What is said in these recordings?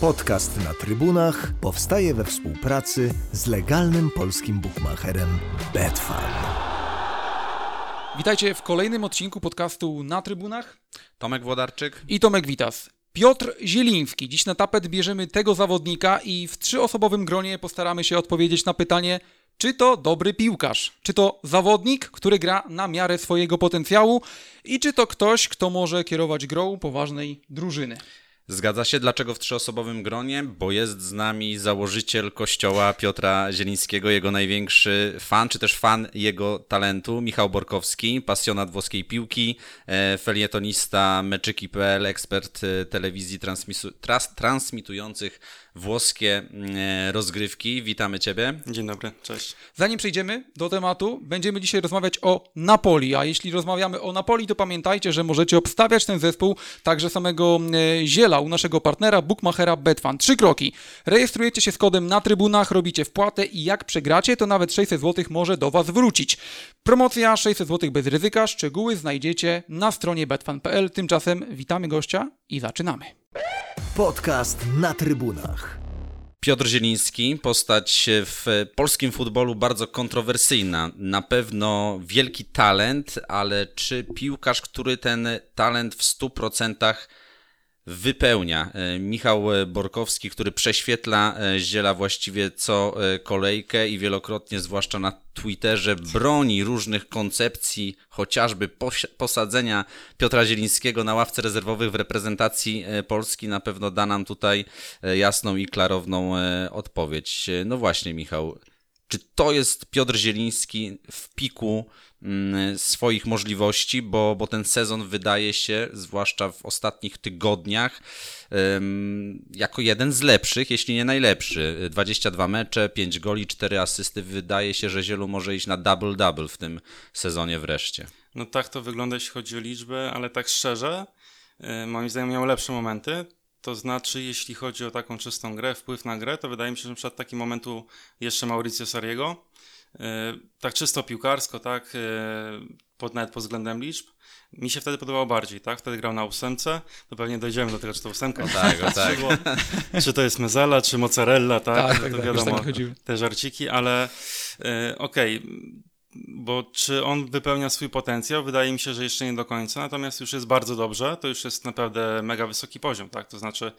Podcast na trybunach powstaje we współpracy z legalnym polskim bookmacherem Betfan. Witajcie w kolejnym odcinku podcastu na trybunach. Tomek Włodarczyk i Tomek Witas. Piotr Zieliński. Dziś na tapet bierzemy tego zawodnika i w trzyosobowym gronie postaramy się odpowiedzieć na pytanie, czy to dobry piłkarz, czy to zawodnik, który gra na miarę swojego potencjału i czy to ktoś, kto może kierować grą poważnej drużyny. Zgadza się. Dlaczego w trzyosobowym gronie? Bo jest z nami założyciel kościoła Piotra Zielińskiego, jego największy fan, czy też fan jego talentu, Michał Borkowski, pasjonat włoskiej piłki, e, felietonista meczyki.pl, ekspert e, telewizji transmitujących włoskie e, rozgrywki. Witamy Ciebie. Dzień dobry, cześć. Zanim przejdziemy do tematu, będziemy dzisiaj rozmawiać o Napoli, a jeśli rozmawiamy o Napoli, to pamiętajcie, że możecie obstawiać ten zespół także samego e, ziela u naszego partnera Bookmachera Betfan. Trzy kroki. Rejestrujecie się z kodem na trybunach, robicie wpłatę i jak przegracie, to nawet 600 zł może do Was wrócić. Promocja 600 zł bez ryzyka, szczegóły znajdziecie na stronie betfan.pl. Tymczasem witamy gościa i zaczynamy. Podcast na trybunach. Piotr Zieliński, postać w polskim futbolu bardzo kontrowersyjna. Na pewno wielki talent, ale czy piłkarz, który ten talent w 100% wypełnia. E, Michał Borkowski, który prześwietla e, Ziela właściwie co e, kolejkę i wielokrotnie, zwłaszcza na Twitterze, broni różnych koncepcji, chociażby posadzenia Piotra Zielińskiego na ławce rezerwowych w reprezentacji Polski, na pewno da nam tutaj jasną i klarowną odpowiedź. No właśnie, Michał, czy to jest Piotr Zieliński w piku swoich możliwości, bo, bo ten sezon wydaje się, zwłaszcza w ostatnich tygodniach, jako jeden z lepszych, jeśli nie najlepszy. 22 mecze, 5 goli, 4 asysty. Wydaje się, że Zielu może iść na double-double w tym sezonie wreszcie. No tak to wygląda, jeśli chodzi o liczbę, ale tak szczerze, y, moim zdaniem miał lepsze momenty. To znaczy, jeśli chodzi o taką czystą grę, wpływ na grę, to wydaje mi się, że przed takim momentu jeszcze Mauricio Sariego, E, tak czysto piłkarsko, tak, e, pod, nawet pod względem liczb, mi się wtedy podobało bardziej, tak? Wtedy grał na ósemce, to pewnie dojdziemy do tego, czy to ósemka, tak, o tak. czy to jest mezala, czy mozzarella, tak? tak, tak to tak, wiadomo, tak te żarciki, ale e, okej, okay, bo czy on wypełnia swój potencjał? Wydaje mi się, że jeszcze nie do końca, natomiast już jest bardzo dobrze, to już jest naprawdę mega wysoki poziom, tak? To znaczy,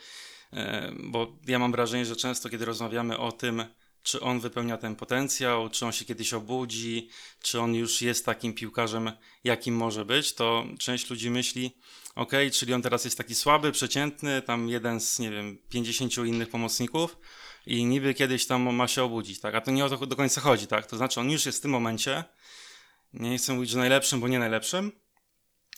e, bo ja mam wrażenie, że często, kiedy rozmawiamy o tym, czy on wypełnia ten potencjał, czy on się kiedyś obudzi, czy on już jest takim piłkarzem, jakim może być, to część ludzi myśli, ok, czyli on teraz jest taki słaby, przeciętny, tam jeden z, nie wiem, 50 innych pomocników i niby kiedyś tam ma się obudzić, tak? A to nie o to do końca chodzi, tak? To znaczy on już jest w tym momencie, nie chcę mówić, że najlepszym, bo nie najlepszym,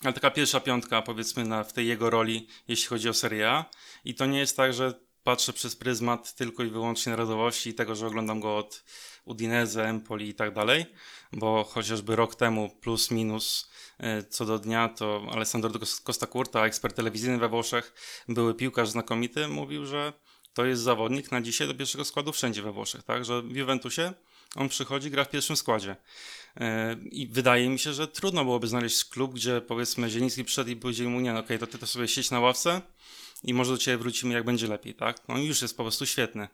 ale taka pierwsza piątka, powiedzmy, na, w tej jego roli, jeśli chodzi o Serie A. I to nie jest tak, że patrzę przez pryzmat tylko i wyłącznie narodowości i tego, że oglądam go od Udinese, Empoli i tak dalej, bo chociażby rok temu plus minus e, co do dnia to Alessandro Costa Curta, ekspert telewizyjny we Włoszech, były piłkarz znakomity, mówił, że to jest zawodnik na dzisiaj do pierwszego składu wszędzie we Włoszech, tak, że w Juventusie on przychodzi, gra w pierwszym składzie. E, I wydaje mi się, że trudno byłoby znaleźć klub, gdzie powiedzmy Zieliński przyszedł i powiedział mu, nie, no okej, okay, to ty to sobie siedź na ławce, i może do Ciebie wrócimy, jak będzie lepiej, tak? No już jest po prostu świetny.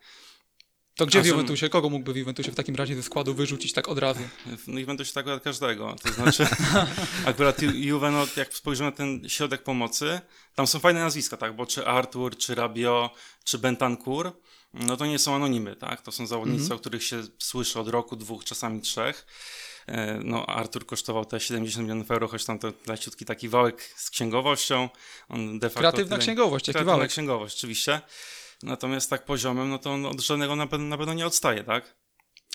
To gdzie A w Juventusie? Kogo mógłby w Juventusie w takim razie ze składu wyrzucić tak od razu? W Juventusie tak akurat każdego. To znaczy, akurat Juve, no, jak spojrzymy na ten środek pomocy, tam są fajne nazwiska, tak? Bo czy Artur, czy Rabio, czy Bentancur, no to nie są anonimy, tak? To są zawodnicy, mm -hmm. o których się słyszy od roku, dwóch, czasami trzech. E, no, Artur kosztował te 70 milionów euro, choć tam to leciutki taki wałek z księgowością. On de facto Kreatywna tyle... księgowość, jaki Kreatywna wałek. księgowość, oczywiście. Natomiast tak poziomem, no to on od żadnego na pewno, na pewno nie odstaje, tak?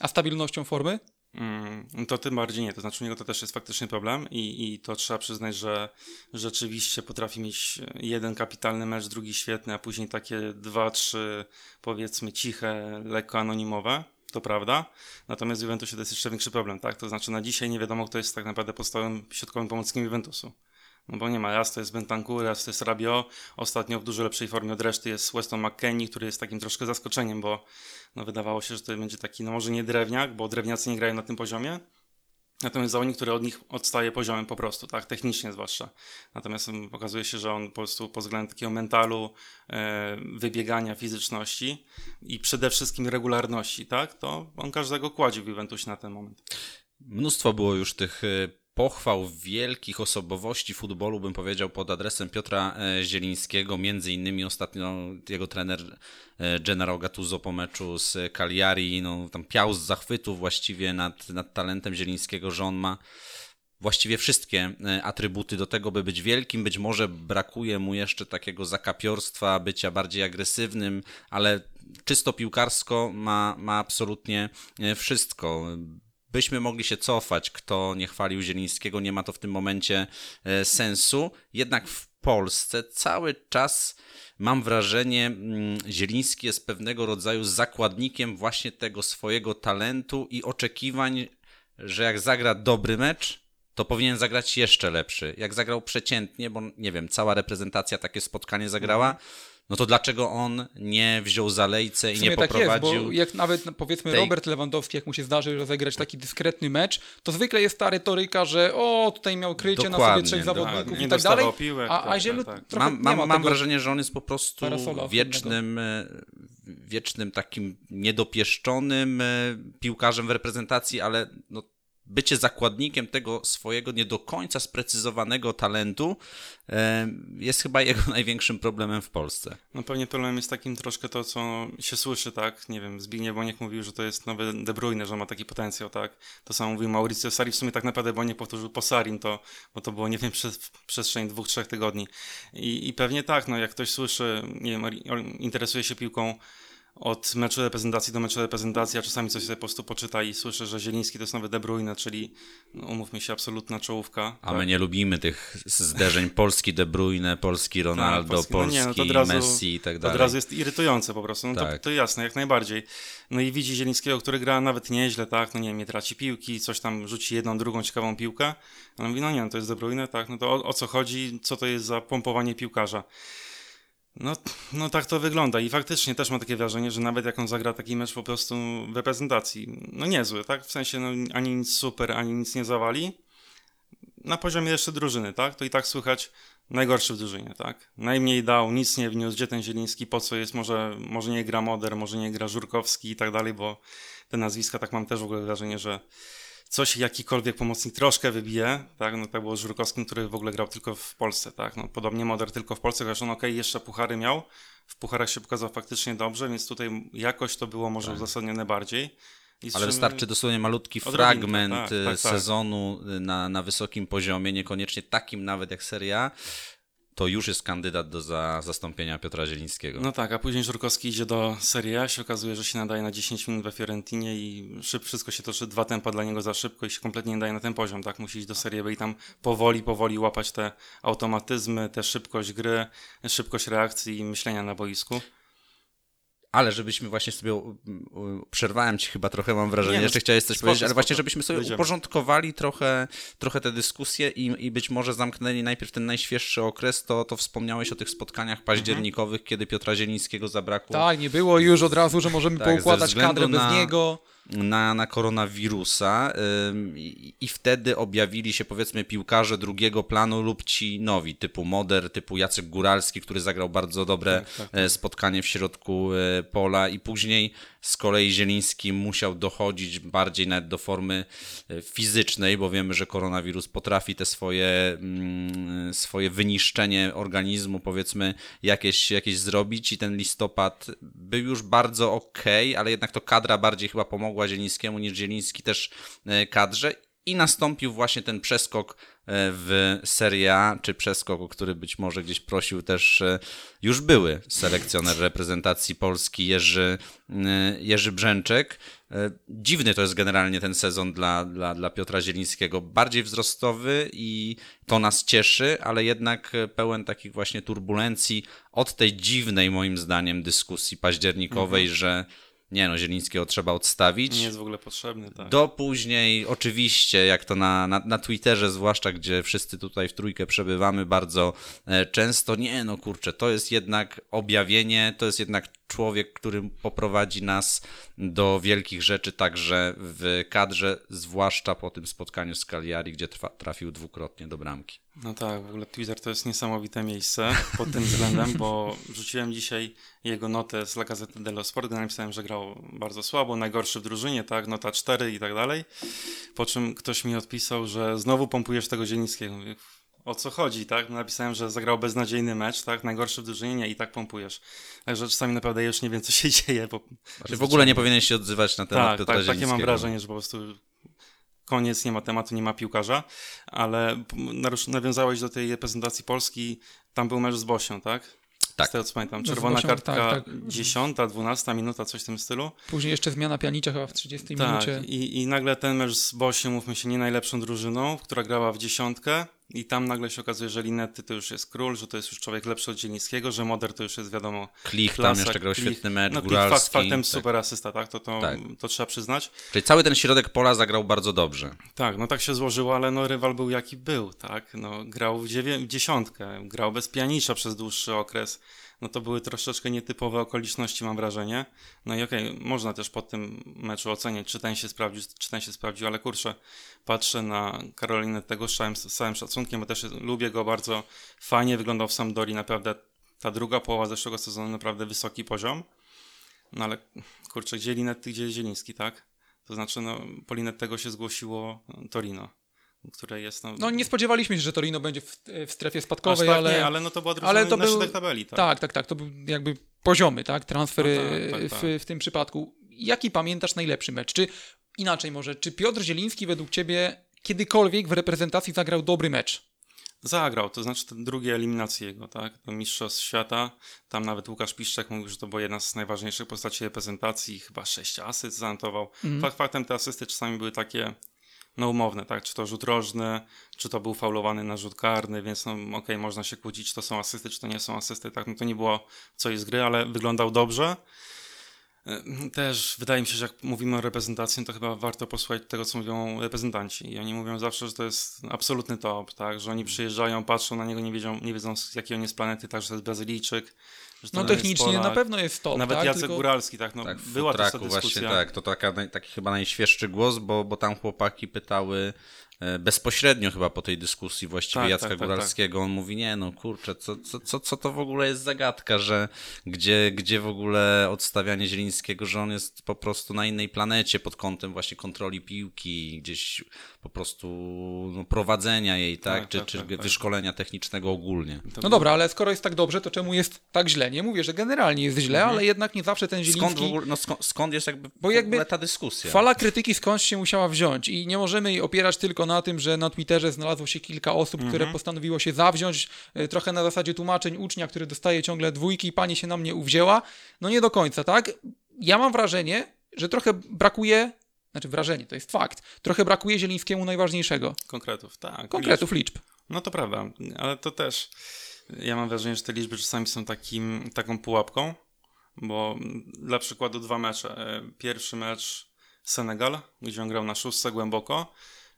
A stabilnością formy? Mm, to tym bardziej nie. To znaczy u niego to też jest faktycznie problem i, i to trzeba przyznać, że rzeczywiście potrafi mieć jeden kapitalny mecz, drugi świetny, a później takie dwa, trzy powiedzmy ciche, lekko anonimowe to prawda. Natomiast w Juventusie to jest jeszcze większy problem, tak? To znaczy na dzisiaj nie wiadomo, kto jest tak naprawdę podstawowym środkowym pomocnikiem Juventusu. No bo nie ma, raz to jest Bentancur, raz to jest Rabio, ostatnio w dużo lepszej formie od reszty jest Weston McKennie, który jest takim troszkę zaskoczeniem, bo no, wydawało się, że to będzie taki, no może nie drewniak, bo drewniacy nie grają na tym poziomie, Natomiast zawodnik, który od nich odstaje poziomem po prostu, tak, technicznie zwłaszcza. Natomiast mm, okazuje się, że on po prostu pod względem takiego mentalu, e, wybiegania, fizyczności i przede wszystkim regularności, tak, to on każdego kładzie w Juventusie na ten moment. Mnóstwo było już tych e, pochwał wielkich osobowości futbolu, bym powiedział, pod adresem Piotra e, Zielińskiego. Między innymi ostatnio jego trener e, Gennaro Gattuso po meczu z Cagliari, no, tam piał z zachwytu właściwie nad, nad talentem Zielińskiego, że on ma właściwie wszystkie atrybuty do tego, by być wielkim. Być może brakuje mu jeszcze takiego zakapiorstwa, bycia bardziej agresywnym, ale czysto piłkarsko ma, ma absolutnie wszystko byśmy mogli się cofać, kto nie chwalił Zielińskiego, nie ma to w tym momencie e, sensu. Jednak w Polsce cały czas mam wrażenie, mm, Zieliński jest pewnego rodzaju zakładnikiem właśnie tego swojego talentu i oczekiwań, że jak zagra dobry mecz, to powinien zagrać jeszcze lepszy. Jak zagrał przeciętnie, bo nie wiem, cała reprezentacja takie spotkanie zagrała. Mhm no to dlaczego on nie wziął zalejce i nie poprowadził... Tak jest, bo jak nawet no, powiedzmy tej... Robert Lewandowski, jak mu się zdarzy rozegrać taki dyskretny mecz, to zwykle jest ta retoryka, że o, tutaj miał krycie Dokładnie, na sobie trzech zawodników i tak dalej, piłek, a, a Zielu tak, tak. Mam, mam, mam wrażenie, że on jest po prostu wiecznym, e, wiecznym takim niedopieszczonym e, piłkarzem w reprezentacji, ale no, bycie zakładnikiem tego swojego nie do końca sprecyzowanego talentu e, jest chyba jego największym problemem w Polsce. No pewnie problem jest takim troszkę to, co się słyszy, tak? Nie wiem, Zbigniew Boniek mówił, że to jest nowy De Bruyne, że ma taki potencjał, tak? To samo mówił Mauricio Sari, w sumie tak naprawdę Boniek powtórzył po Sarin to, bo to było, nie wiem, przez przestrzeń dwóch, trzech tygodni. I, I pewnie tak, no jak ktoś słyszy, nie wiem, interesuje się piłką od meczu reprezentacji do meczu reprezentacji, a czasami coś sobie po prostu poczyta i słyszę, że Zieliński to jest nowy De Bruyne, czyli no, umówmy się, absolutna czołówka. A tak? my nie lubimy tych zderzeń polski De Bruyne, polski tak, Ronaldo, tak, polski, polski no nie, no razu, Messi i tak dalej. Od razu jest irytujące po prostu, no tak. to, to jasne, jak najbardziej. No i widzi Zielińskiego, który gra nawet nieźle, tak, no nie wiem, nie traci piłki, coś tam rzuci jedną, drugą ciekawą piłkę, ale mówi, no nie, no to jest De Bruyne, tak, no to o, o co chodzi, co to jest za pompowanie piłkarza. No, no tak to wygląda i faktycznie też mam takie wrażenie, że nawet jak on zagra taki mecz po prostu w reprezentacji, no niezły, tak? W sensie no, ani nic super, ani nic nie zawali. Na poziomie jeszcze drużyny, tak? To i tak słychać najgorszy w drużynie, tak? Najmniej dał, nic nie wniósł, gdzie ten Zieliński, po co jest, może, może nie gra Moder, może nie gra Żurkowski i tak dalej, bo te nazwiska tak mam też w ogóle wrażenie, że coś, jakikolwiek pomocnik troszkę wybije, tak, no tak było z Żurkowskim, który w ogóle grał tylko w Polsce, tak, no podobnie Moder tylko w Polsce, chociaż on okej, okay, jeszcze puchary miał, w pucharach się pokazał faktycznie dobrze, więc tutaj jakoś to było może tak. uzasadnione bardziej. Ale wystarczy dosłownie malutki fragment tak, tak, tak, sezonu na, na wysokim poziomie, niekoniecznie takim nawet jak seria, to już jest kandydat do za, zastąpienia Piotra Zielińskiego. No tak, a później Żurkowski idzie do Serie A, się okazuje, że się nadaje na 10 minut we Fiorentinie i szyb, wszystko się toczy, dwa tempa dla niego za szybko i się kompletnie nie daje na ten poziom, tak? Musi iść do Serie B i tam powoli, powoli łapać te automatyzmy, tę szybkość gry, szybkość reakcji i myślenia na boisku. Ale żebyśmy właśnie sobie, przerwałem ci chyba trochę, mam wrażenie, że no, chciałeś coś spoko, powiedzieć, ale spoko. właśnie żebyśmy sobie Będziemy. uporządkowali trochę, trochę te dyskusje i, i być może zamknęli najpierw ten najświeższy okres, to, to wspomniałeś o tych spotkaniach październikowych, mhm. kiedy Piotra Zielińskiego zabrakło. Tak, nie było już od razu, że możemy tak, poukładać kadrę bez niego na, na koronawirusa i, i wtedy objawili się powiedzmy piłkarze drugiego planu lub ci nowi, typu Moder, typu Jacek Góralski, który zagrał bardzo dobre tak, tak, tak. E, spotkanie w środku e, pola i później z kolei Zieliński musiał dochodzić bardziej nawet do formy e, fizycznej, bo wiemy, że koronawirus potrafi te swoje, mm, swoje wyniszczenie organizmu, powiedzmy, jakieś, jakieś zrobić i ten listopad był już bardzo ok, ale jednak to kadra bardziej chyba pomogła Zielińskiemu niż Zieliński też e, kadrze i nastąpił właśnie ten przeskok e, w Serie A, czy przeskok, o który być może gdzieś prosił też e, już były selekcjoner reprezentacji Polski Jerzy, Jerzy Brzęczek. Dziwny to jest generalnie ten sezon dla, dla, dla Piotra Zielińskiego. Bardziej wzrostowy i to nas cieszy, ale jednak pełen takich właśnie turbulencji od tej dziwnej moim zdaniem dyskusji październikowej, mhm. że nie no, Zielińskiego trzeba odstawić. Nie jest w ogóle potrzebny, tak. Do później, oczywiście, jak to na, na, na Twitterze, zwłaszcza gdzie wszyscy tutaj w trójkę przebywamy bardzo e, często, nie no kurczę, to jest jednak objawienie, to jest jednak człowiek, który poprowadzi nas do wielkich rzeczy także w kadrze, zwłaszcza po tym spotkaniu z Cagliari, gdzie trwa, trafił dwukrotnie do bramki. No tak, w ogóle Twitter to jest niesamowite miejsce pod tym względem, bo wrzuciłem dzisiaj jego notę z La dello Sport, gdzie napisałem, że grał bardzo słabo, najgorszy w drużynie, tak, nota 4 i tak dalej. Po czym ktoś mi odpisał, że znowu pompujesz tego Zielińskiego. O co chodzi, tak? Napisałem, że zagrał beznadziejny mecz, tak? Najgorszy w drużynie nie, i tak pompujesz. Także czasami naprawdę już nie wiem, co się dzieje. Bo znaczy, w ogóle nie powinieneś się odzywać na temat tak, Piotra tak, takie mam wrażenie, że po prostu koniec, nie ma tematu, nie ma piłkarza, ale nawiązałeś do tej reprezentacji Polski, tam był mecz z Bosią, tak? Tak. Z tego co pamiętam, No czerwona Bosią, kartka, tak, tak. 10, 12 minuta, coś w tym stylu. Później jeszcze zmiana Pianicza chyba w 30 Tak, minucie. i, i nagle ten mecz z Bosią, mówmy się, nie najlepszą drużyną, która grała w dziesiątkę i tam nagle się okazuje, że Linetty to już jest król, że to jest już człowiek lepszy od Zielińskiego, że Moder to już jest wiadomo Klich tam klasa, jeszcze grał Klich. świetny mecz, no, Klich Góralski. faktem tak. super asysta, tak? To, to, Tak. to trzeba przyznać. Czyli cały ten środek pola zagrał bardzo dobrze. Tak, no tak się złożyło, ale no rywal był jaki był, tak? No grał w, dziewię- w dziesiątkę, grał bez pianicza przez dłuższy okres. No to były troszeczkę nietypowe okoliczności, mam wrażenie. No i okej, można też po tym meczu oceniać, czy ten się sprawdził, czy ten się sprawdził, ale kurczę, patrzę na Karolinę tego z całym, szacunkiem, bo też lubię go bardzo. Fajnie wyglądał w Sampdori, naprawdę ta druga połowa zeszłego sezonu, naprawdę wysoki poziom. No ale kurczę, gdzie Linetty, gdzie Zieliński, tak? To znaczy, no, po Linettego się zgłosiło Torino, które jest, no... No nie spodziewaliśmy się, że Torino będzie w, w strefie spadkowej, tak ale... nie, ale no to była drużyna ale to na był- tabeli, tak? Tak, tak, tak. To był jakby poziomy, tak? Transfery No tak, tak, tak. W, w tym przypadku. Jaki pamiętasz najlepszy mecz? Czy inaczej może, czy Piotr Zieliński według ciebie kiedykolwiek w reprezentacji zagrał dobry mecz? Zagrał, to znaczy te drugie eliminacje jego, tak? To Mistrzostw Świata, tam nawet Łukasz Piszczek mówił, że to była jedna z najważniejszych postaci reprezentacji, chyba sześć asyst zanotował. Fakt faktem te asysty czasami były takie no umowne, tak? Czy to rzut rożny, czy to był faulowany na rzut karny, więc no okej, można się kłócić, to są asysty, czy to nie są asysty, tak? No to nie było co z gry, ale wyglądał dobrze. Y, Też wydaje mi się, że jak mówimy o reprezentacji, to chyba warto posłuchać tego, co mówią reprezentanci. I oni mówią zawsze, że to jest absolutny top, tak? Że oni przyjeżdżają, patrzą na niego, nie wiedzą, nie wiedzą z jakiej on jest planety, tak, że to jest Brazylijczyk. To No technicznie Polak. na pewno jest top, Nawet tak? Jacek Tylko- Góralski, tak? No, Tak, w była też ta dyskusja. właśnie tak, to taka, taki chyba najświeższy głos, bo, bo tam chłopaki pytały bezpośrednio chyba po tej dyskusji właściwie Tak, Jacka tak, tak, Góralskiego. On mówi, nie no kurczę, co, co, co, co to w ogóle jest zagadka, że gdzie, gdzie w ogóle odstawianie Zielińskiego, że on jest po prostu na innej planecie pod kątem właśnie kontroli piłki, gdzieś po prostu no, prowadzenia jej, tak, Tak, czy, tak, czy tak, tak. wyszkolenia technicznego ogólnie. No dobra, ale skoro jest tak dobrze, to czemu jest tak źle? Nie mówię, że generalnie jest źle, ale jednak nie zawsze ten Zieliński... Mhm. Skąd w ogóle, no skąd, skąd jest jakby, Bo jakby ta dyskusja? Fala krytyki skądś się musiała wziąć i nie możemy jej opierać tylko na tym, że na Twitterze znalazło się kilka osób, Mhm. które postanowiło się zawziąć, y, trochę na zasadzie tłumaczeń ucznia, który dostaje ciągle dwójki i pani się na mnie uwzięła. No nie do końca, tak? Ja mam wrażenie, że trochę brakuje, znaczy wrażenie, to jest fakt, trochę brakuje Zielińskiemu najważniejszego. Konkretów, tak. Konkretów liczb. No to prawda, ale to też ja mam wrażenie, że te liczby czasami są takim, taką pułapką, bo dla przykładu dwa mecze. E, Pierwszy mecz Senegal, gdzie on grał na szóstce głęboko,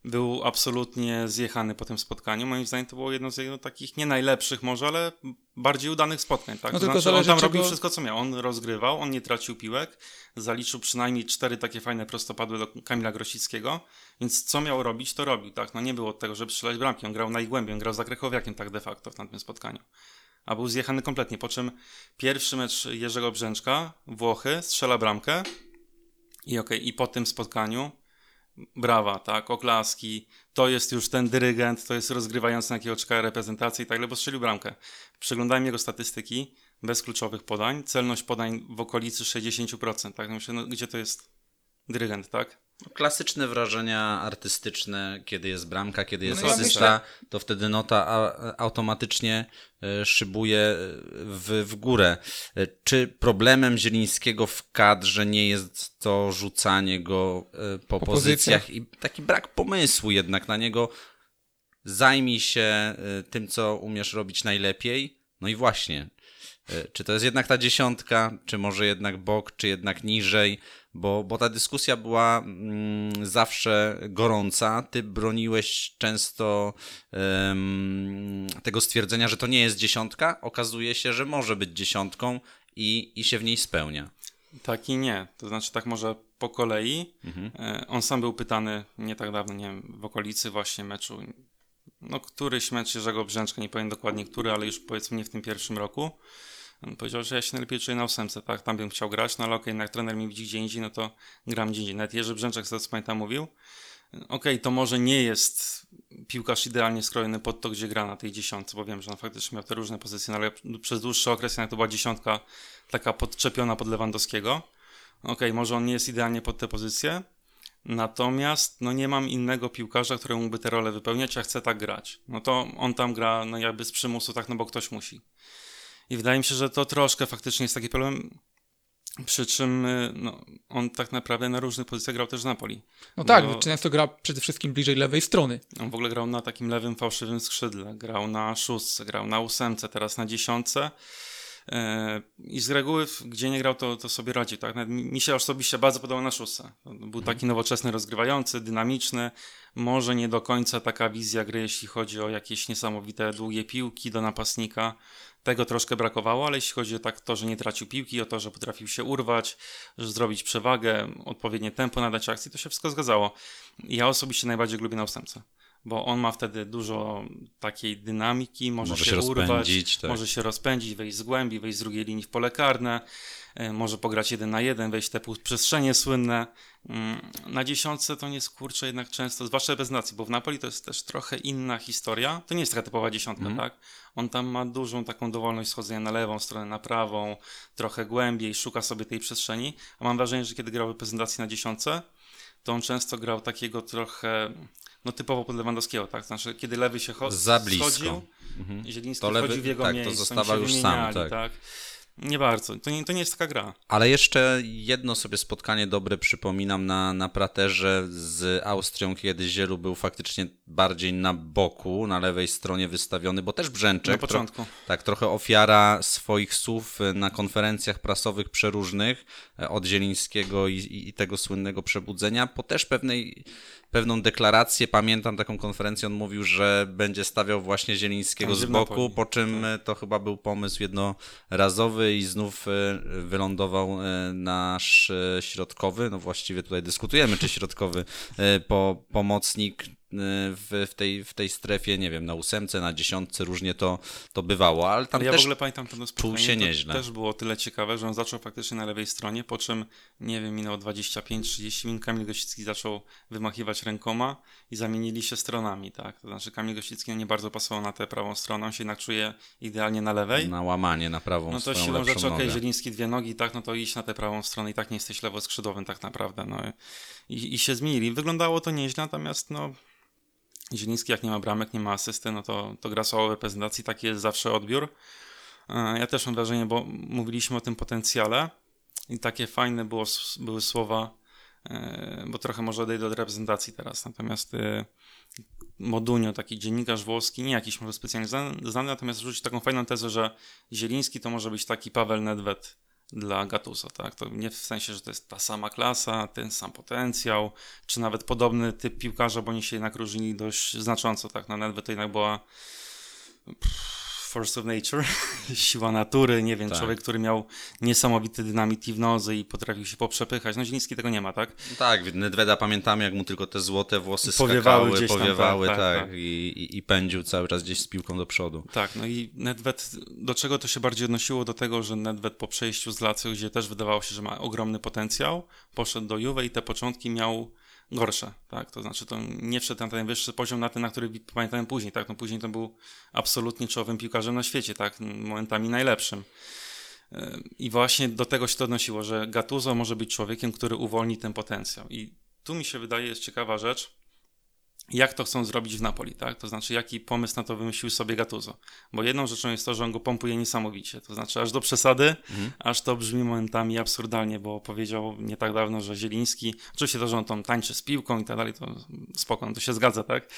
był absolutnie zjechany po tym spotkaniu. Moim zdaniem to było jedno z jego takich nie najlepszych może, ale bardziej udanych spotkań. Tak? No tylko znaczy, on tam czego- robił wszystko, co miał. On rozgrywał, on nie tracił piłek, zaliczył przynajmniej cztery takie fajne prostopadły do Kamila Grosickiego, więc co miał robić, to robił. Tak? No nie było od tego, żeby strzelać bramki. On grał najgłębiej, on grał za Krechowiakiem tak de facto w tamtym spotkaniu. A był zjechany kompletnie, po czym pierwszy mecz Jerzego Brzęczka, Włochy, strzela bramkę i okej, i po tym spotkaniu brawa, tak, oklaski, to jest już ten dyrygent, to jest rozgrywający, na jakiego czeka reprezentacja i tak dalej, bo strzelił bramkę. Przeglądałem jego statystyki, bez kluczowych podań, celność podań w okolicy 60%, tak, no myślę, no, gdzie to jest dyrygent, tak? Klasyczne wrażenia artystyczne, kiedy jest bramka, kiedy jest No ja asysta, to wtedy nota automatycznie e, szybuje e, w, w górę. E, Czy problemem Zielińskiego w kadrze nie jest to rzucanie go po, Po pozycjach i taki brak pomysłu jednak na niego? Zajmij się tym, co umiesz robić najlepiej. No i właśnie, czy to jest jednak ta dziesiątka, czy może jednak bok, czy jednak niżej, bo, bo ta dyskusja była mm, zawsze gorąca. Ty broniłeś często em, tego stwierdzenia, że to nie jest dziesiątka. Okazuje się, że może być dziesiątką i, i się w niej spełnia. Tak i nie. To znaczy tak może po kolei. Mhm. On sam był pytany nie tak dawno, nie wiem, w okolicy właśnie meczu, no któryś mecz Jerzego Brzęczka, nie powiem dokładnie który, ale już powiedzmy nie w tym pierwszym roku. Powiedział, że ja się najlepiej czuję na ósemce, tak, tam bym chciał grać, no ale okej, okay, jak trener mi widzi gdzie indziej, no to gram gdzie indziej. Nawet Jerzy Brzęczek, co pamiętam, mówił, okej, okay, to może nie jest piłkarz idealnie skrojony pod to, gdzie gra na tej dziesiątce, bo wiem, że on faktycznie miał te różne pozycje, no ale przez dłuższy okres jak to była dziesiątka taka podczepiona pod Lewandowskiego. Okej, okay, może on nie jest idealnie pod tę pozycję, natomiast no nie mam innego piłkarza, któremu mógłby tę rolę wypełniać, a chcę tak grać. No to on tam gra no jakby z przymusu, tak, no bo ktoś musi. I wydaje mi się, że to troszkę faktycznie jest taki problem. Przy czym y, no, on tak naprawdę na różnych pozycjach grał też w Napoli. No tak, bo... często gra przede wszystkim bliżej lewej strony. On w ogóle grał na takim lewym, fałszywym skrzydle, grał na szóstce, grał na ósemce, teraz na dziesiątce. E, I z reguły, gdzie nie grał, to, to sobie radzi. Tak? Mi się osobiście bardzo podobał na szóstce. Był taki nowoczesny, rozgrywający, dynamiczny. Może nie do końca taka wizja gry, jeśli chodzi o jakieś niesamowite długie piłki do napastnika. Tego troszkę brakowało, ale jeśli chodzi o tak to, że nie tracił piłki, o to, że potrafił się urwać, że zrobić przewagę, odpowiednie tempo nadać akcji, to się wszystko zgadzało. Ja osobiście najbardziej lubię na ósemce bo on ma wtedy dużo takiej dynamiki, może, może się, się urwać, tak. może się rozpędzić, wejść z głębi, wejść z drugiej linii w pole karne, może pograć jeden na jeden, wejść te przestrzenie słynne. Mm, na dziesiątce to nie skurcze jednak często, zwłaszcza bez nacji, bo w Napoli to jest też trochę inna historia. To nie jest taka typowa dziesiątka, mm. tak? On tam ma dużą taką dowolność schodzenia na lewą stronę, na prawą, trochę głębiej, szuka sobie tej przestrzeni. A mam wrażenie, że kiedy grał w prezentacji na dziesiątce, to on często grał takiego trochę no typowo pod Lewandowskiego, tak? Znaczy, kiedy lewy się cho- Za blisko. schodził, mhm. Zieliński to lewy, w jego tak, miejsce, to zostawał już sam, tak. tak. Nie bardzo. To nie, to nie jest taka gra. Ale jeszcze jedno sobie spotkanie dobre przypominam na, na Praterze z Austrią, kiedy Zielu był faktycznie bardziej na boku, na lewej stronie wystawiony, bo też Brzęczek. Na początku. Tro, tak, trochę ofiara swoich słów na konferencjach prasowych przeróżnych e, od Zielińskiego i, i tego słynnego przebudzenia, po też pewnej pewną deklarację. Pamiętam taką konferencję, on mówił, że będzie stawiał właśnie Zielińskiego z boku, po czym tak. to chyba był pomysł jednorazowy i znów e, wylądował e, nasz e, środkowy, no właściwie tutaj dyskutujemy, czy środkowy po, pomocnik w, w, tej, w tej strefie, nie wiem, na ósemce, na dziesiątce, różnie to, to bywało, ale tam ja też w ogóle pamiętam to czuł się nieźle. Też było tyle ciekawe, że on zaczął faktycznie na lewej stronie, po czym, nie wiem, minęło 25-30 minut, Kamil Gosicki zaczął wymachiwać rękoma i zamienili się stronami, tak? To znaczy Kamil Gosicki nie bardzo pasował na tę prawą stronę, on się jednak czuje idealnie na lewej. Na łamanie, na prawą No to siłą rzeczy, okej, okay, Zieliński dwie nogi, tak, no to iść na tę prawą stronę i tak nie jesteś lewoskrzydłowym tak naprawdę, no i, i się zmienili. Wyglądało to nieźle, natomiast no Zieliński jak nie ma bramek, nie ma asysty, no to, to gra słabo reprezentacji, taki jest zawsze odbiór. E, ja też mam wrażenie, bo mówiliśmy o tym potencjale i takie fajne było, były słowa, e, bo trochę może odejdę od reprezentacji teraz, natomiast e, Modunio, taki dziennikarz włoski, nie jakiś może specjalnie znany, natomiast rzucił taką fajną tezę, że Zieliński to może być taki Paweł Nedved dla Gatusa, tak? To nie w sensie, że to jest ta sama klasa, ten sam potencjał, czy nawet podobny typ piłkarza, bo oni się jednak różnili dość znacząco, tak? Na Nedved to jednak była force of nature, siła natury, nie wiem, tak. człowiek, który miał niesamowity dynamit i w nozy i potrafił się poprzepychać. No Zieliński tego nie ma, tak? Tak, Nedveda pamiętamy, jak mu tylko te złote włosy powiewały skakały, powiewały, tam, tak, tak, tak, tak. I, i, i, pędził cały czas gdzieś z piłką do przodu. Tak, no i Nedved, do czego to się bardziej odnosiło? Do tego, że Nedved po przejściu z Lazio, gdzie też wydawało się, że ma ogromny potencjał, poszedł do Juve i te początki miał gorsze, tak? To znaczy, to nie wszedł na ten najwyższy poziom, na ten, na który pamiętałem później, tak? No później to był absolutnie czołowym piłkarzem na świecie, tak? Momentami najlepszym. I właśnie do tego się to odnosiło, że Gattuso może być człowiekiem, który uwolni ten potencjał. I tu mi się wydaje jest ciekawa rzecz, jak to chcą zrobić w Napoli, tak? To znaczy, jaki pomysł na to wymyślił sobie Gattuso. Bo jedną rzeczą jest to, że on go pompuje niesamowicie, to znaczy aż do przesady, mhm. aż to brzmi momentami absurdalnie, bo powiedział nie tak dawno, że Zieliński, oczywiście to, że on tam tańczy z piłką i tak dalej, to spoko, to się zgadza, tak?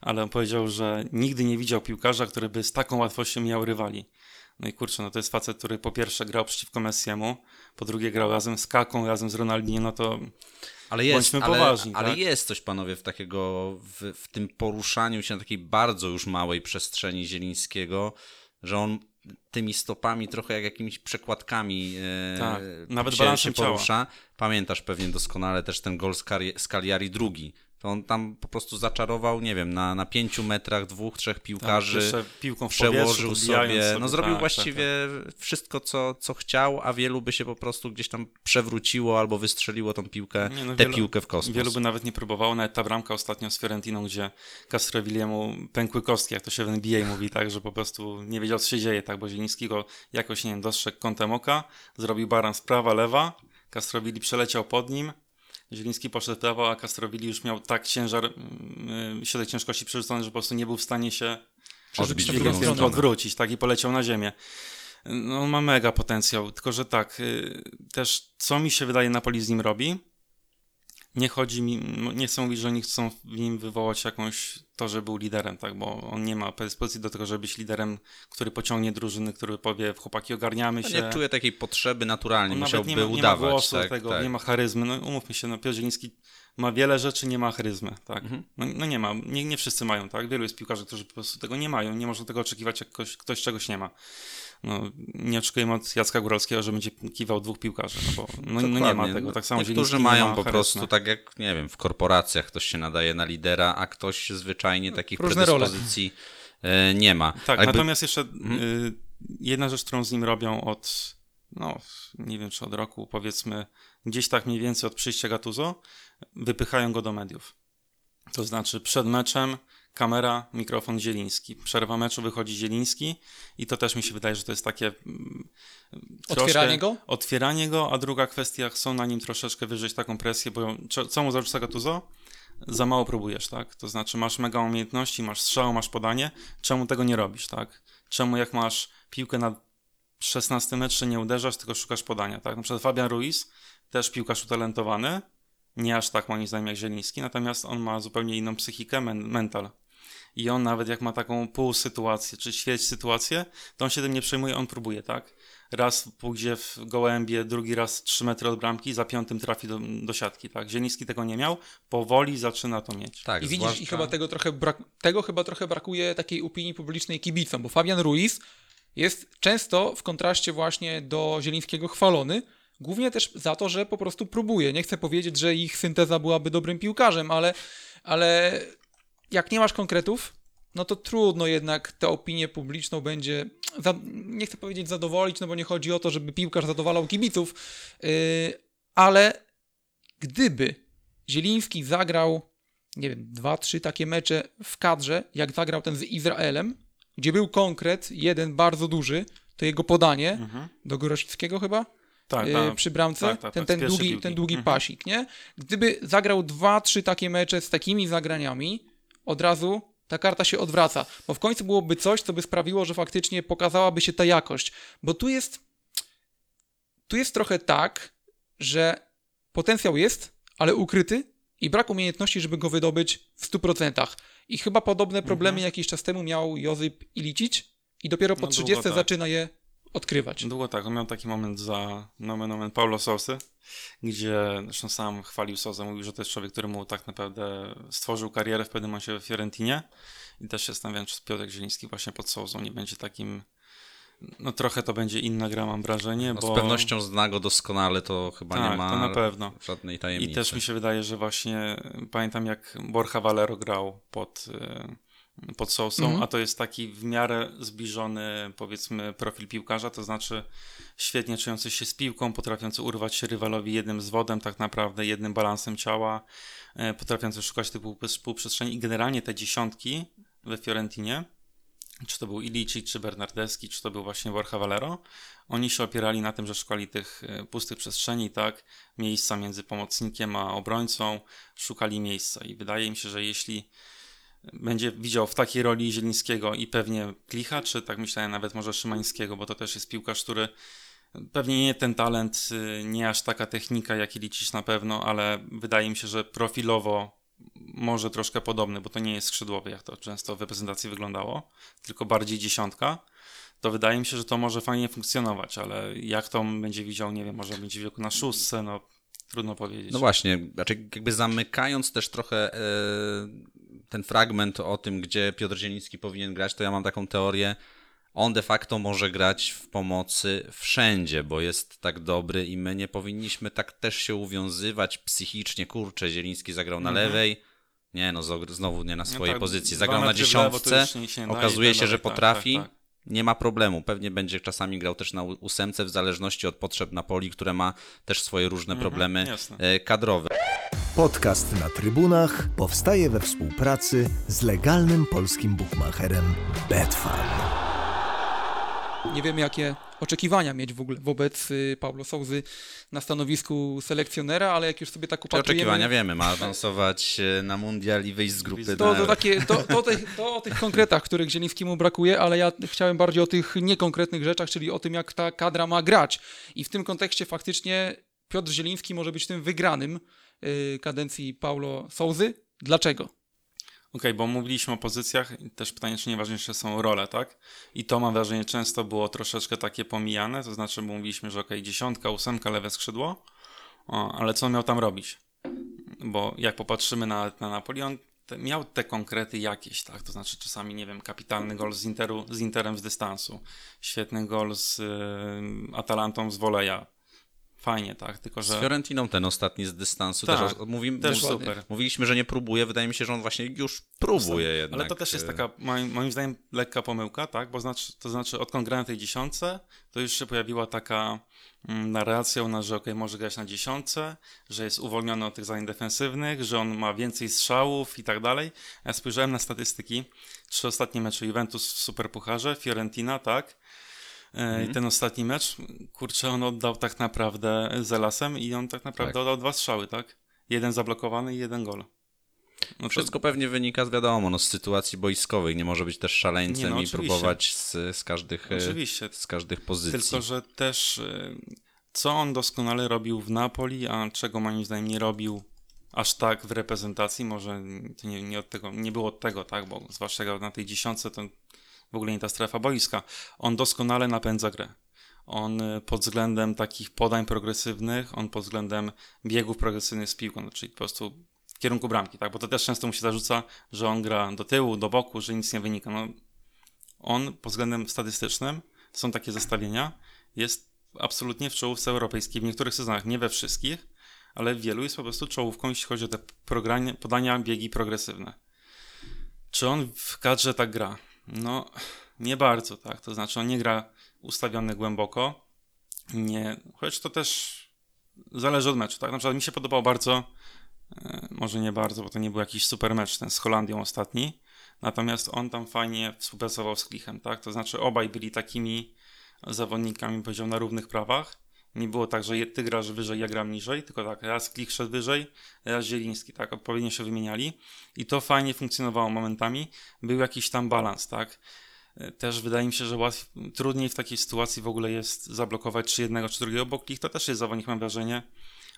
Ale on powiedział, że nigdy nie widział piłkarza, który by z taką łatwością miał rywali. No i kurczę, no to jest facet, który po pierwsze grał przeciwko Messiemu, po drugie grał razem z Kaką, razem z Ronaldinho, no to ale jest, ale, poważni, ale tak? jest coś, panowie, w takiego, w, w tym poruszaniu się na takiej bardzo już małej przestrzeni Zielińskiego, że on tymi stopami trochę jak jakimiś przekładkami e, Tak, nawet się, się porusza. Pamiętasz pewnie doskonale też ten gol z Cagliari drugi. To on tam po prostu zaczarował, nie wiem, na, na pięciu metrach dwóch, trzech piłkarzy. Tak, piłką w przełożył sobie, sobie, no zrobił tak, właściwie wszystko, co, co chciał, a wielu by się po prostu gdzieś tam przewróciło albo wystrzeliło tą piłkę, Nie, no tę wielu- piłkę w kosmos. Wielu by nawet nie próbowało, nawet ta bramka ostatnio z Fiorentiną, gdzie Castrovilliemu pękły kostki, jak to się w NBA mówi, tak, że po prostu nie wiedział, co się dzieje, tak, bo Zieliński go jakoś, nie wiem, dostrzegł kątem oka, zrobił baran prawa, lewa, Castrovilli przeleciał pod nim, Zieliński poszedł w prawo, a Castrovilli już miał tak ciężar, yy, środek ciężkości przerzucony, że po prostu nie był w stanie się Odbić stronę. odwrócić, tak, i poleciał na ziemię. No, on ma mega potencjał, tylko że tak, y, też co mi się wydaje Napoli z nim robi, nie chodzi mi, nie chcę mówić, że oni chcą w nim wywołać jakąś to, że był liderem, tak, bo on nie ma predyspozycji do tego, żeby być liderem, który pociągnie drużyny, który powie, chłopaki ogarniamy No się. Nie czuję takiej potrzeby naturalnie, On musiałby nie ma, nie ma udawać. głosu tak, tego, tak. nie ma charyzmy. No umówmy się, no Piotr Zieliński ma wiele rzeczy, nie ma charyzmy, tak. Mhm. No, no nie ma, nie, nie wszyscy mają, tak. Wielu jest piłkarzy, którzy po prostu tego nie mają, nie można tego oczekiwać, jak ktoś, ktoś czegoś nie ma. No, nie oczekujemy od Jacka Góralskiego, że będzie kiwał dwóch piłkarzy, no bo no, no nie ma tego. Tak samo Niektórzy Zieliński nie mają ma po prostu tak jak, nie wiem, w korporacjach ktoś się nadaje na lidera, a ktoś zwyczajnie takich Różne role. predyspozycji e, nie ma. Tak, jakby- natomiast jeszcze y, jedna rzecz, którą z nim robią od, no nie wiem czy od roku, powiedzmy gdzieś tak mniej więcej od przyjścia Gattuso, wypychają go do mediów. To znaczy przed meczem kamera, mikrofon Zieliński. Przerwa meczu wychodzi Zieliński i to też mi się wydaje, że to jest takie mm, Otwieranie go? Otwieranie go, a druga kwestia, chcą na nim troszeczkę wyżyć taką presję, bo co- co mu zarzuca Gattuso? Za mało próbujesz, tak? To znaczy masz mega umiejętności, masz strzał, masz podanie, czemu tego nie robisz, tak? Czemu jak masz piłkę na 16 metrze nie uderzasz, tylko szukasz podania, tak? Na przykład Fabian Ruiz, też piłkarz utalentowany, nie aż tak moim zdaniem jak Zieliński, natomiast on ma zupełnie inną psychikę, men mental. I on nawet jak ma taką pół sytuację, czy ćwierć sytuację, to on się tym nie przejmuje, on próbuje, tak? Raz pójdzie w gołębie, drugi raz 3 metry od bramki, za piątym trafi do, do siatki, tak? Zieliński tego nie miał, powoli zaczyna to mieć. tak, I widzisz, zwłaszcza- i chyba tego trochę brak, tego chyba trochę brakuje takiej opinii publicznej kibicom, bo Fabian Ruiz jest często w kontraście właśnie do Zielińskiego chwalony, głównie też za to, że po prostu próbuje. Nie chcę powiedzieć, że ich synteza byłaby dobrym piłkarzem, ale, ale jak nie masz konkretów, no to trudno jednak tę opinię publiczną będzie, za, nie chcę powiedzieć zadowolić, no bo nie chodzi o to, żeby piłkarz zadowalał kibiców, yy, ale gdyby Zieliński zagrał, nie wiem, dwa, trzy takie mecze w kadrze, jak zagrał ten z Izraelem, gdzie był konkret, jeden bardzo duży, to jego podanie Mhm. do Gorosickiego chyba, Tak, yy, tak. przy bramce, tak, tak, ten, tak, ten, długi, piłki. ten długi Mhm. pasik, nie? Gdyby zagrał dwa, trzy takie mecze z takimi zagraniami, od razu ta karta się odwraca, bo w końcu byłoby coś, co by sprawiło, że faktycznie pokazałaby się ta jakość, bo tu jest tu jest trochę tak, że potencjał jest, ale ukryty i brak umiejętności, żeby go wydobyć w 100%. I chyba podobne problemy jakiś czas temu miał Jozyp Ilicic i dopiero po Mhm. No, 30 długo tak. zaczyna je odkrywać. Długo tak, on miał taki moment za nomen omen Paulo Sosy, gdzie zresztą sam chwalił Sosę, mówił, że to jest człowiek, który mu tak naprawdę stworzył karierę w pewnym momencie w Fiorentinie i też się zastanawiam, czy Piotrek Zieliński właśnie pod Sosą nie będzie takim no trochę to będzie inna gra, mam wrażenie, No, bo... Z pewnością zna go doskonale, to chyba Tak, nie ma to na pewno. żadnej I tajemnicy. też mi się wydaje, że właśnie pamiętam jak Borja Valero grał pod, y, pod Sousą, Mhm. a to jest taki w miarę zbliżony powiedzmy profil piłkarza, to znaczy świetnie czujący się z piłką, potrafiący urwać się rywalowi jednym zwodem tak naprawdę, jednym balansem ciała, y, potrafiący szukać tych pół- półprzestrzeni i generalnie te dziesiątki we Fiorentinie czy to był Ilici, czy Bernardeschi, czy to był właśnie Borja Valero, oni się opierali na tym, że szukali tych e, pustych przestrzeni, tak, miejsca między pomocnikiem a obrońcą, szukali miejsca i wydaje mi się, że jeśli będzie widział w takiej roli Zielińskiego i pewnie Klicha, czy tak myślałem nawet może Szymańskiego, bo to też jest piłkarz, który pewnie nie ten talent, y, nie aż taka technika jak Ilicic na pewno, ale wydaje mi się, że profilowo może troszkę podobny, bo to nie jest skrzydłowy, jak to często w reprezentacji wyglądało, tylko bardziej dziesiątka, to wydaje mi się, że to może fajnie funkcjonować, ale jak to będzie widział, nie wiem, może będzie widział na szóstce, no trudno powiedzieć. No właśnie, znaczy jakby zamykając też trochę e, ten fragment o tym, gdzie Piotr Zieliński powinien grać, to ja mam taką teorię, on de facto może grać w pomocy wszędzie, bo jest tak dobry i my nie powinniśmy tak też się uwiązywać psychicznie. Kurczę, Zieliński zagrał na Mhm. lewej. Nie no, znowu nie na swojej tak, pozycji. Zagrał na lewo, dziesiątce, okazuje tak się, że dalej. Tak, potrafi. tak, tak. Nie ma problemu. Pewnie będzie czasami grał też na ósemce w zależności od potrzeb Napoli, które ma też swoje różne problemy Mhm, jasne. e, kadrowe. Podcast na trybunach powstaje we współpracy z legalnym polskim bookmacherem Betfan. Nie wiemy, jakie oczekiwania mieć w ogóle wobec y, Paulo Souzy na stanowisku selekcjonera, ale jak już sobie tak Czy upatrujemy... oczekiwania wiemy, ma awansować e, na mundial i wyjść z grupy To- To, takie, to, to, tych, to o tych konkretach, których Zielińskiemu brakuje, ale ja chciałem bardziej o tych niekonkretnych rzeczach, czyli o tym, jak ta kadra ma grać. I w tym kontekście faktycznie Piotr Zieliński może być tym wygranym y, kadencji Paulo Souzy. Dlaczego? Okej, bo mówiliśmy o pozycjach też pytanie, czy najważniejsze są role, tak? I to mam wrażenie często było troszeczkę takie pomijane, to znaczy bo mówiliśmy, że okej, dziesiątka, ósemka, lewe skrzydło, o, ale co on miał tam robić? Bo jak popatrzymy na, na Napoleon, te, miał te konkrety jakieś, tak? To znaczy czasami, nie wiem, kapitalny gol z, Interu, z Interem z dystansu, świetny gol z y, Atalantą z woleja, fajnie, tak? Tylko, Z że... Fiorentiną ten ostatni z dystansu Tak, też mówimy, też super. Mówiliśmy, że nie próbuje, wydaje mi się, że on właśnie już próbuje jednak. Ale to też jest e, taka, moim, moim zdaniem, lekka pomyłka, tak? Bo znaczy, to znaczy, odkąd grałem tej dziesiątce, to już się pojawiła taka mm, narracja u nas, że okej, może grać na dziesiątce, że jest uwolniony od tych zadań defensywnych, że on ma więcej strzałów i tak dalej. Ja spojrzałem na statystyki. Trzy ostatnie mecze Juventus w Superpucharze, Fiorentina, tak? E, Mhm. I ten ostatni mecz, kurczę, on oddał tak naprawdę z lasem i on tak naprawdę Tak. oddał dwa strzały, tak? Jeden zablokowany i jeden gol. No to- Wszystko pewnie wynika z wiadomo, no, z sytuacji boiskowej. Nie może być też szaleńcem no, i próbować z, z, każdych, e, Oczywiście, z każdych pozycji. Tylko, że też y, co on doskonale robił w Napoli, a czego moim zdaniem nie robił aż tak w reprezentacji, może to nie, nie, od tego, nie było od tego, tak, bo zwłaszcza na tej dziesiątce to w ogóle nie ta strefa boiska. On doskonale napędza grę. On y, pod względem takich podań progresywnych, on pod względem biegów progresywnych z piłką, no, czyli po prostu w kierunku bramki, tak, bo to też często mu się zarzuca, że on gra do tyłu, do boku, że nic nie wynika. No, on pod względem statystycznym, są takie zestawienia, jest absolutnie w czołówce europejskiej. W niektórych sezonach, nie we wszystkich, ale w wielu jest po prostu czołówką, jeśli chodzi o te podania, biegi progresywne. Czy on w kadrze tak gra? No, nie bardzo, tak. To znaczy, on nie gra ustawiony głęboko. Nie, choć to też zależy od meczu, tak. Na przykład mi się podobał bardzo, e, może nie bardzo, bo to nie był jakiś super mecz, ten z Holandią ostatni. Natomiast on tam fajnie współpracował z Klichem, tak? To znaczy obaj byli takimi zawodnikami, powiedział, na równych prawach. Nie było tak, że ty grasz wyżej, ja gram niżej, tylko tak, raz Klich szedł wyżej, raz Zieliński, tak? Odpowiednio się wymieniali i to fajnie funkcjonowało momentami. Był jakiś tam balans, tak? E, Też wydaje mi się, że łatw, trudniej w takiej sytuacji w ogóle jest zablokować czy jednego, czy drugiego, bo Klich to też jest zawodnik, mam wrażenie,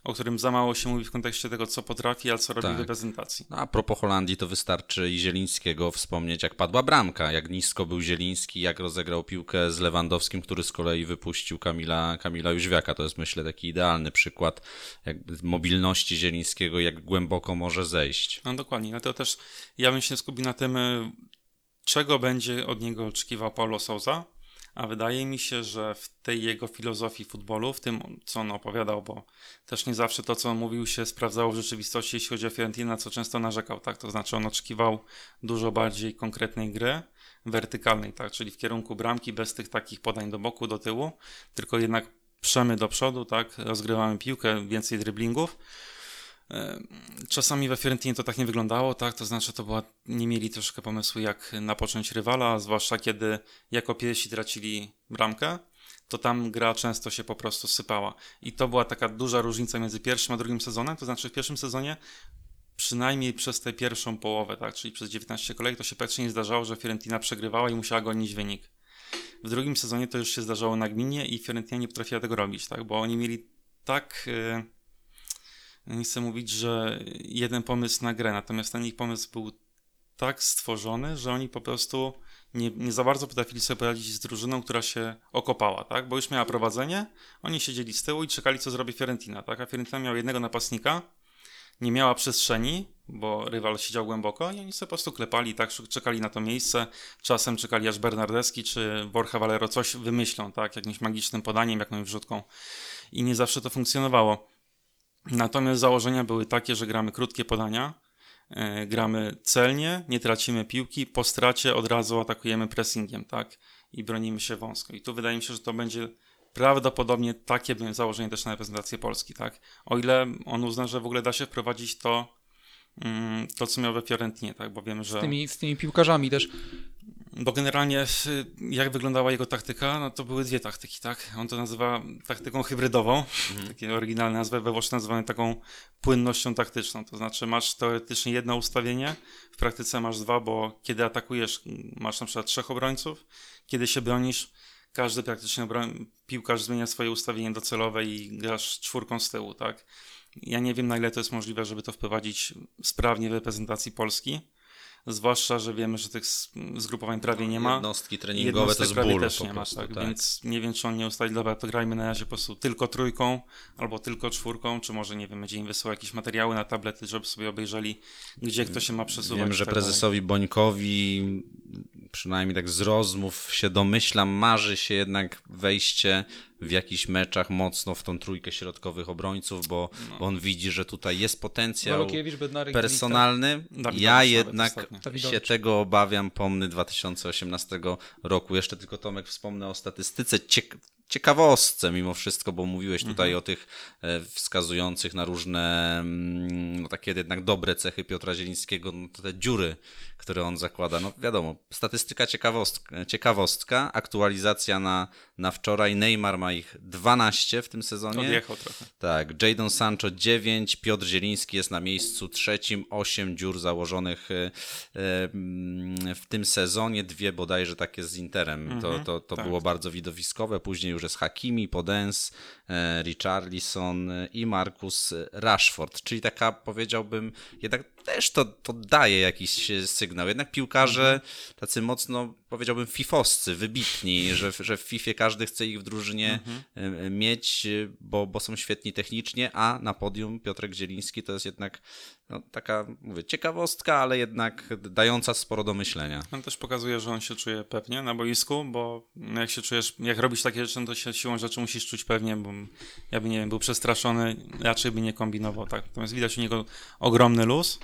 o którym za mało się mówi w kontekście tego, co potrafi, a co robi Tak. w reprezentacji. No, a propos Holandii, to wystarczy i Zielińskiego wspomnieć, jak padła bramka, jak nisko był Zieliński, jak rozegrał piłkę z Lewandowskim, który z kolei wypuścił Kamila, Kamila Jóźwiaka. To jest, myślę, taki idealny przykład mobilności Zielińskiego, jak głęboko może zejść. No dokładnie, dlatego też ja bym się skupił na tym, y, czego będzie od niego oczekiwał Paulo Souza, a wydaje mi się, że w tej jego filozofii futbolu, w tym, co on opowiadał, bo też nie zawsze to, co on mówił, się sprawdzało w rzeczywistości, jeśli chodzi o Fiorentinę, na co często narzekał, tak? To znaczy on oczekiwał dużo bardziej konkretnej gry, wertykalnej, tak? Czyli w kierunku bramki, bez tych takich podań do boku, do tyłu, tylko jednak przemy do przodu, tak? Rozgrywamy piłkę, więcej driblingów. Czasami we Fiorentinie to tak nie wyglądało, tak? To znaczy, to była, nie mieli troszkę pomysłu, jak napocząć rywala, zwłaszcza kiedy jako pierwsi tracili bramkę, to tam gra często się po prostu sypała. I to była taka duża różnica między pierwszym a drugim sezonem. To znaczy, w pierwszym sezonie, przynajmniej przez tę pierwszą połowę, tak? Czyli przez 19 kolejek, to się praktycznie nie zdarzało, że Fiorentina przegrywała i musiała gonić wynik. W drugim sezonie to już się zdarzało nagminnie i Fiorentina nie potrafiła tego robić, tak? Bo oni mieli tak. Yy nie chcę mówić, że jeden pomysł na grę, natomiast ten ich pomysł był tak stworzony, że oni po prostu nie, nie za bardzo potrafili sobie poradzić z drużyną, która się okopała, tak? Bo już miała prowadzenie, oni siedzieli z tyłu i czekali, co zrobi Fiorentina, tak? A Fiorentina miała jednego napastnika, nie miała przestrzeni, bo rywal siedział głęboko i oni sobie po prostu klepali, tak, czekali na to miejsce. Czasem czekali aż Bernardeschi czy Borja Valero coś wymyślą, tak, jakimś magicznym podaniem, jakąś wrzutką. I nie zawsze to funkcjonowało. Natomiast założenia były takie, że gramy krótkie podania, yy, gramy celnie, nie tracimy piłki, po stracie od razu atakujemy pressingiem, tak, i bronimy się wąsko. I tu wydaje mi się, że to będzie prawdopodobnie takie założenie też na reprezentację Polski, tak? O ile on uzna, że w ogóle da się wprowadzić to, mm, to co miał we Fiorentinie, tak? Bo wiemy, że... Z tymi, z tymi piłkarzami też. Bo generalnie jak wyglądała jego taktyka, no to były dwie taktyki, tak? On to nazywa taktyką hybrydową, mhm. takie oryginalne nazwy we Włoszech nazywane taką płynnością taktyczną, to znaczy masz teoretycznie jedno ustawienie, w praktyce masz dwa, bo kiedy atakujesz masz na przykład trzech obrońców, kiedy się bronisz każdy praktycznie piłkarz zmienia swoje ustawienie docelowe i grasz czwórką z tyłu, tak? Ja nie wiem, na ile to jest możliwe, żeby to wprowadzić sprawnie w reprezentacji Polski. Zwłaszcza, że wiemy, że tych zgrupowań prawie nie ma. Jednostki treningowe to jest ból też nie ma, tak, tak, Więc nie wiem, czy on nie ustali, dobra, to grajmy na razie po prostu tylko trójką, albo tylko czwórką, czy może, nie wiem, będzie im wysyłał jakieś materiały na tablety, żeby sobie obejrzeli, gdzie kto się ma przesuwać. Wiem, że tak prezesowi Bońkowi przynajmniej tak z rozmów się domyślam, marzy się jednak wejście w jakichś meczach mocno w tą trójkę środkowych obrońców, bo, no. bo on widzi, że tutaj jest potencjał personalny. ja jednak się tego obawiam pomny 2018 roku. Jeszcze tylko Tomek wspomnę o statystyce. Ciek ciekawostce mimo wszystko, bo mówiłeś tutaj mhm. o tych e, wskazujących na różne mm, no, takie jednak dobre cechy Piotra Zielińskiego, no, te dziury, które on zakłada. No wiadomo, statystyka ciekawostka, ciekawostka aktualizacja na, na wczoraj. Neymar ma ich 12 w tym sezonie. Odjechał trochę. Tak, Jadon Sancho 9, Piotr Zieliński jest na miejscu trzecim, 8 dziur założonych e, e, w tym sezonie, dwie bodajże takie z Interem. Mhm, to to, to tak. było bardzo widowiskowe. Później już jest Hakimi, Podens, e, Richarlison i Marcus Rashford, czyli taka powiedziałbym jednak też to, to daje jakiś sygnał. Jednak piłkarze mhm. tacy mocno, powiedziałbym, fifoscy, wybitni, że, że w FIFA każdy chce ich w drużynie mhm. mieć, bo, bo są świetni technicznie, a na podium Piotrek Zieliński to jest jednak no, taka, mówię, ciekawostka, ale jednak dająca sporo do myślenia. On też pokazuje, że on się czuje pewnie na boisku, bo jak się czujesz, jak robisz takie rzeczy, no to się siłą rzeczy musisz czuć pewnie, bo ja by, nie wiem, był przestraszony, raczej by nie kombinował, tak. Natomiast widać u niego ogromny luz,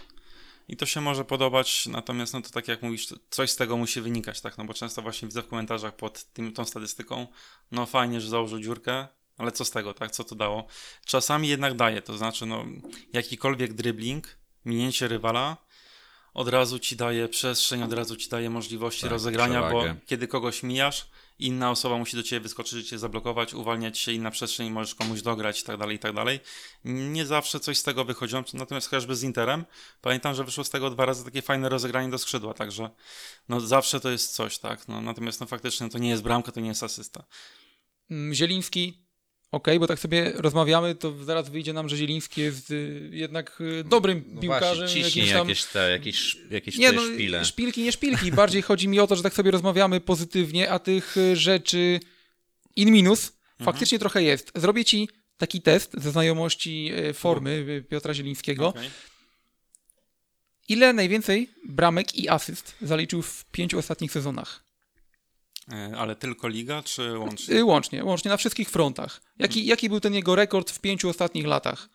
i to się może podobać, natomiast no to tak jak mówisz, coś z tego musi wynikać, tak, no bo często właśnie widzę w komentarzach pod tym, tą statystyką, no fajnie, że założył dziurkę, ale co z tego, tak, co to dało? Czasami jednak daje, to znaczy, no jakikolwiek dribbling, minięcie rywala, od razu ci daje przestrzeń, od razu ci daje możliwości tak, rozegrania, przewagę. bo kiedy kogoś mijasz, inna osoba musi do ciebie wyskoczyć, cię zablokować, uwalniać się inna przestrzeń, możesz komuś dograć i tak dalej, i tak dalej. Nie zawsze coś z tego wychodziło, natomiast chociażby z Interem, pamiętam, że wyszło z tego dwa razy takie fajne rozegranie do skrzydła, także no zawsze to jest coś, tak, no, natomiast no faktycznie to nie jest bramka, to nie jest asysta. Mm, Zieliński OK, bo tak sobie rozmawiamy, to zaraz wyjdzie nam, że Zieliński jest y, jednak y, dobrym no piłkarzem. Właśnie, jakieś, tam... jakieś, te, jakieś, jakieś nie, no, szpile. Szpilki, nie szpilki. Bardziej chodzi mi o to, że tak sobie rozmawiamy pozytywnie, a tych y, rzeczy in minus mhm. faktycznie trochę jest. Zrobię ci taki test ze znajomości formy Piotra Zielińskiego. Okay. Ile najwięcej bramek i asyst zaliczył w pięciu ostatnich sezonach? E, ale tylko liga, czy łącznie? Y, łącznie, łącznie na wszystkich frontach. Jaki, jaki był ten jego rekord w pięciu ostatnich latach?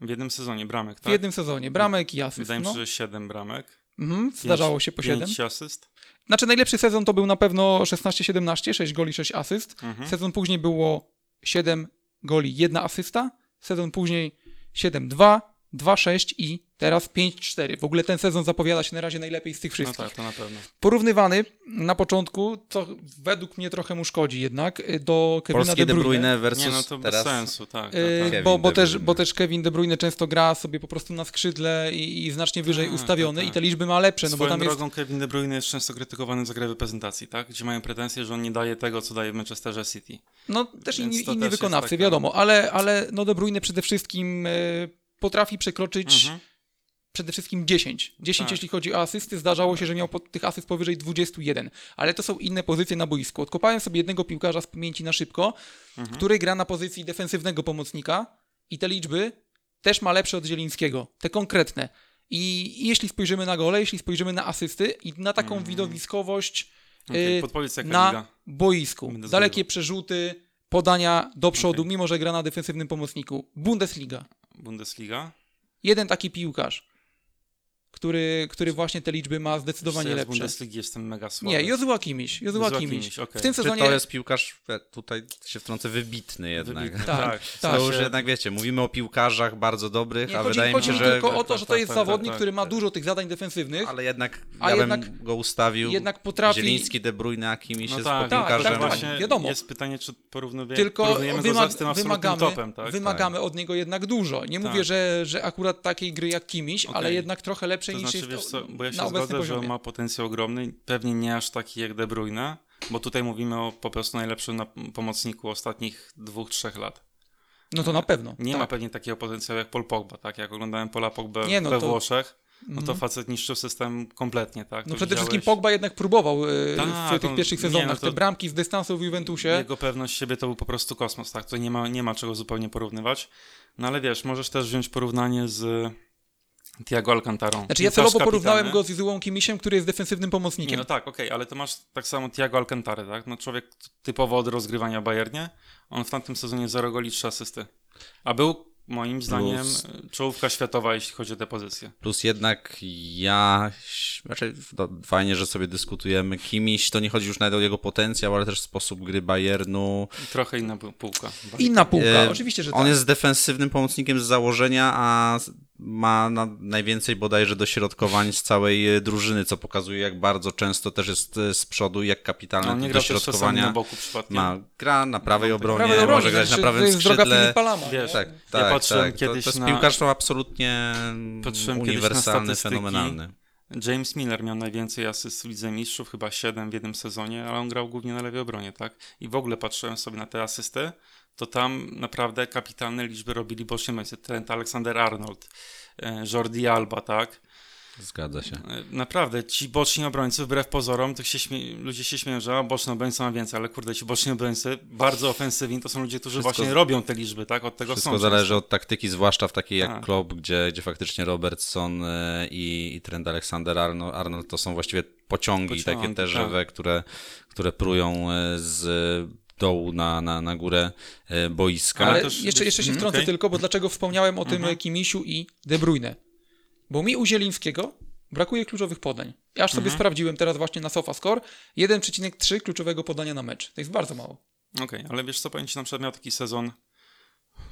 W jednym sezonie bramek, tak? W jednym sezonie, bramek i asyst. Wydaje mi się, no. że siedem bramek. Mhm, zdarzało się po siedem. Pięć asyst. Znaczy najlepszy sezon to był na pewno 16-17, 6 goli, 6 asyst. Mhm. Sezon później było 7 goli, 1 asysta. Sezon później 7-2, 2-6 i teraz 5-4. W ogóle ten sezon zapowiada się na razie najlepiej z tych wszystkich. No tak, to na pewno. Porównywany na początku, co według mnie trochę mu szkodzi jednak, y, do Kevina Polskie De Bruyne. De Bruyne versus Nie, no to teraz... bez sensu, tak. tak, y, tak. Bo, bo, też, bo też Kevin De Bruyne często gra sobie po prostu na skrzydle i, i znacznie wyżej tak, ustawiony tak, i te liczby ma lepsze. No Swoją bo tam drogą jest... Kevin De Bruyne jest często krytykowany za grę reprezentacji, tak? Gdzie mają pretensje, że on nie daje tego, co daje w Manchesterze City. No też inni, inni wykonawcy, taka... wiadomo, ale, ale no De Bruyne przede wszystkim y, potrafi przekroczyć mhm przede wszystkim 10. 10 tak. jeśli chodzi o asysty, zdarzało się, że miał tych asyst powyżej 21, ale to są inne pozycje na boisku. Odkopałem sobie jednego piłkarza z pamięci na szybko, mhm. który gra na pozycji defensywnego pomocnika i te liczby też ma lepsze od Zielińskiego, te konkretne. I jeśli spojrzymy na gole, jeśli spojrzymy na asysty i na taką Mm. widowiskowość y, jaka na liga. boisku, dalekie przerzuty, podania do przodu, Okej. mimo że gra na defensywnym pomocniku. Bundesliga. Bundesliga. Jeden taki piłkarz, który, który właśnie te liczby ma zdecydowanie Wiesz ja z lepsze. Bundesligi jestem mega słaby. Nie, Jozua Kimiś. Jozua Kimiś. Okej. W tym Czy sezonie... to jest piłkarz, e, tutaj się wtrącę, wybitny jednak. Wybitny, Tak, tak. tak. To już się- jednak wiecie, mówimy o piłkarzach bardzo dobrych, Nie, a chodzi, wydaje mi chodzi się, mi że. tylko o to, tak, że to tak, jest tak, zawodnik, tak, który ma tak. dużo tych zadań defensywnych, Ale jednak A ja jednak- go ustawił. jednak potrafi... Zieliński, De Bruyne, a Kimiś No jest tak, tak, piłkarzem. tak, właśnie wiadomo. Jest pytanie, czy porównujemy, Tylko porównujemy go z wymagamy, topem, tak? wymagamy od niego jednak dużo. Nie Tak. mówię, że, że akurat takiej gry jak Kimiś, ale jednak trochę lepszej To niż znaczy, jest wiesz co, bo ja się zgodzę, że poziomie. ma potencjał ogromny, pewnie nie aż taki jak De Bruyne, bo tutaj mówimy o po prostu najlepszym na, pomocniku ostatnich dwóch, trzech lat. No to na pewno. Nie tak. ma pewnie takiego potencjału jak Paul Pogba, tak? Jak oglądałem Pola Pogba Nie, no we to- Włoszech, no to Mhm. facet niszczył system kompletnie, tak? No To przede wszystkim widziałeś- Pogba jednak próbował e, Tak, w tych on- pierwszych nie, sezonach no to- te bramki z dystansu w Juventusie. Jego pewność siebie to był po prostu kosmos, tak? To nie ma, nie ma czego zupełnie porównywać. No ale wiesz, możesz też wziąć porównanie z Thiago Alcantarą. Znaczy ja celowo porównałem go z Izułą Kimisiem, który jest defensywnym Nie, pomocnikiem. no tak, okej, ale to masz tak samo Thiago Alcantarę, tak? No człowiek typowo od rozgrywania Bayernie. On w tamtym sezonie 0 goli, 3 asysty. A był moim zdaniem Plus- czołówka światowa, jeśli chodzi o te pozycje. Plus jednak ja, znaczy to fajnie, że sobie dyskutujemy. Kimiś, to nie chodzi już nawet o jego potencjał, ale też sposób gry Bayernu. I trochę inna półka. Inna półka, E, oczywiście, że On tak. jest defensywnym pomocnikiem z założenia, a ma na najwięcej bodajże dośrodkowań z całej e, drużyny, co pokazuje, jak bardzo często też jest e, z przodu i jak kapitalne On nie gra dośrodkowania na boku przypadkiem. ma. Gra na prawej obronie, Prawej obronie, może grać na znaczy, prawym jest droga skrzydle. Wiesz, Tak, Ja tak, patrzyłem tak. kiedyś to, to jest na- piłkarz to absolutnie Patrzyłem na uniwersalny, fenomenalny. James Miller miał najwięcej asyst w Lidze Mistrzów, chyba 7 w jednym sezonie, ale on grał głównie na lewej obronie, tak? I w ogóle patrzyłem sobie na te asysty, to tam naprawdę kapitalne liczby robili obrońcy. Trent Alexander-Arnold, e, Jordi Alba, tak? Zgadza się. E, Naprawdę, ci boczni obrońcy, wbrew pozorom, to się śmie- ludzie się śmieją, że a, obrońca ma więcej, ale kurde, ci boczni obrońcy, bardzo ofensywni, to są ludzie, którzy Wszystko- właśnie robią te liczby, tak? Od tego Wszystko są zależy od taktyki, zwłaszcza w takiej jak Tak. Klopp, gdzie, gdzie faktycznie Robertson e, i, i Trent Alexander-Arnold to są właściwie pociągi, Pociągi, takie te tak. żywe, które, które prują z dołu na, na, na górę e, boiska. Ale też- jeszcze, jeszcze się Mhm, wtrącę okej. tylko, bo dlaczego wspomniałem o tym Mhm. Kimisiu i De Bruyne. Bo mi u Zielińskiego brakuje kluczowych podań. Ja aż sobie Mhm. sprawdziłem teraz właśnie na SofaScore 1,3 kluczowego podania na mecz. To jest bardzo mało. Okej, ale wiesz co, powiem ci, na przykład miał taki sezon,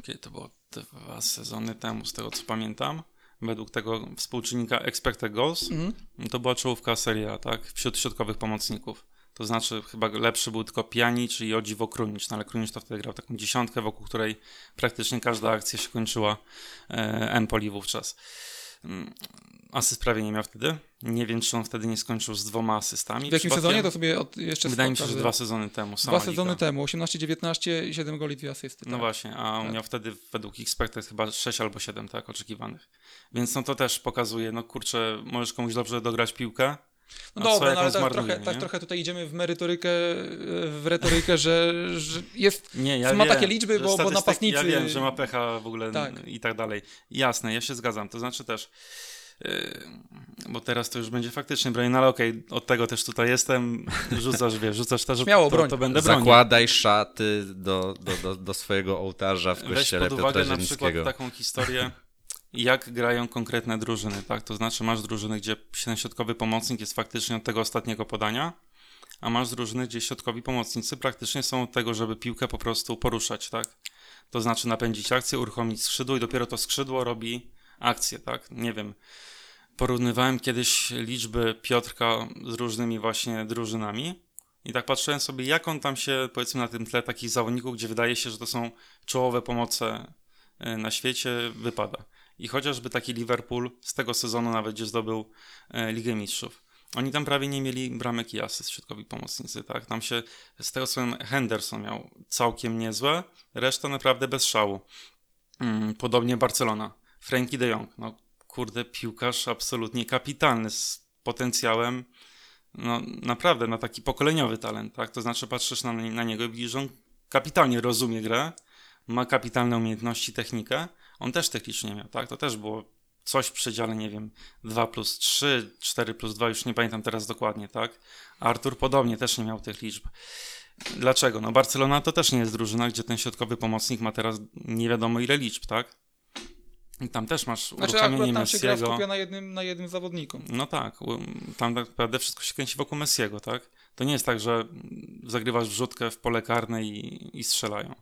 kiedy to było dwa sezony temu, z tego co pamiętam, według tego współczynnika expected goals, Mhm. to była czołówka Serie A, tak, wśród środkowych pomocników. To znaczy chyba lepszy był tylko Pjanic i o dziwo Krunic, no ale Krunic to wtedy grał taką dziesiątkę, wokół której praktycznie każda akcja się kończyła e, Empoli wówczas. Mm, Asyst prawie nie miał wtedy. Nie wiem, czy on wtedy nie skończył z dwoma asystami. W jakim sezonie to sobie od, jeszcze Wydaje mi się, że dwa sezony temu. Dwa sezony liga. temu, 18-19, 7 goli, 2 asysty. No tak. właśnie, a on Tak. miał wtedy według expected chyba 6 albo 7, tak, oczekiwanych. Więc no to też pokazuje, no kurczę, możesz komuś dobrze dograć piłkę, No dobra, no ale tak trochę, tak trochę tutaj idziemy w merytorykę, w retorykę, że, że jest Nie, ja Ma wiem, takie liczby, bo- bo napastnicy- Ja wiem, że ma pecha w ogóle Tak. i tak dalej. Jasne, ja się zgadzam. To znaczy też, yy, bo teraz to już będzie faktycznie broń, no ale okej, od tego też tutaj jestem. Rzucasz, wiesz, rzucasz też, Śmiało, to, broń. to będę bronił. Zakładaj szaty do, do, do, do swojego ołtarza w Weź kościele pod uwagę na przykład taką historię, jak grają konkretne drużyny, tak? To znaczy masz drużyny, gdzie ten środkowy pomocnik jest faktycznie od tego ostatniego podania, a masz drużyny, gdzie środkowi pomocnicy praktycznie są od tego, żeby piłkę po prostu poruszać, tak? To znaczy napędzić akcję, uruchomić skrzydło i dopiero to skrzydło robi akcję, tak? Nie wiem. Porównywałem kiedyś liczby Piotrka z różnymi właśnie drużynami i tak patrzyłem sobie, jak on tam się, powiedzmy, na tym tle takich zawodników, gdzie wydaje się, że to są czołowe pomoce e, na świecie, wypada. I chociażby taki Liverpool z tego sezonu nawet, gdzie zdobył e, Ligę Mistrzów. Oni tam prawie nie mieli bramek i asyst środkowi pomocnicy, tak? Tam się, z tego co Henderson miał całkiem niezłe, reszta naprawdę bez szału. Mm, podobnie Barcelona. Frankie de Jong, no kurde, piłkarz absolutnie kapitalny, z potencjałem, no naprawdę, na taki pokoleniowy talent, tak? To znaczy patrzysz na, na niego i widzisz, on kapitalnie rozumie grę, ma kapitalne umiejętności, technikę, on też tych liczb nie miał, tak? To też było coś w przedziale, nie wiem, 2 plus 3, 4 plus 2, już nie pamiętam teraz dokładnie, tak? Artur podobnie też nie miał tych liczb. Dlaczego? No Barcelona to też nie jest drużyna, gdzie ten środkowy pomocnik ma teraz nie wiadomo ile liczb, tak? I tam też masz Znaczy uruchamienie akurat tam się gra Messiego. skupia na jednym, na jednym zawodniku. No tak, tam tak naprawdę wszystko się kręci wokół Messiego, tak? To nie jest tak, że zagrywasz wrzutkę w pole karne i, i strzelają.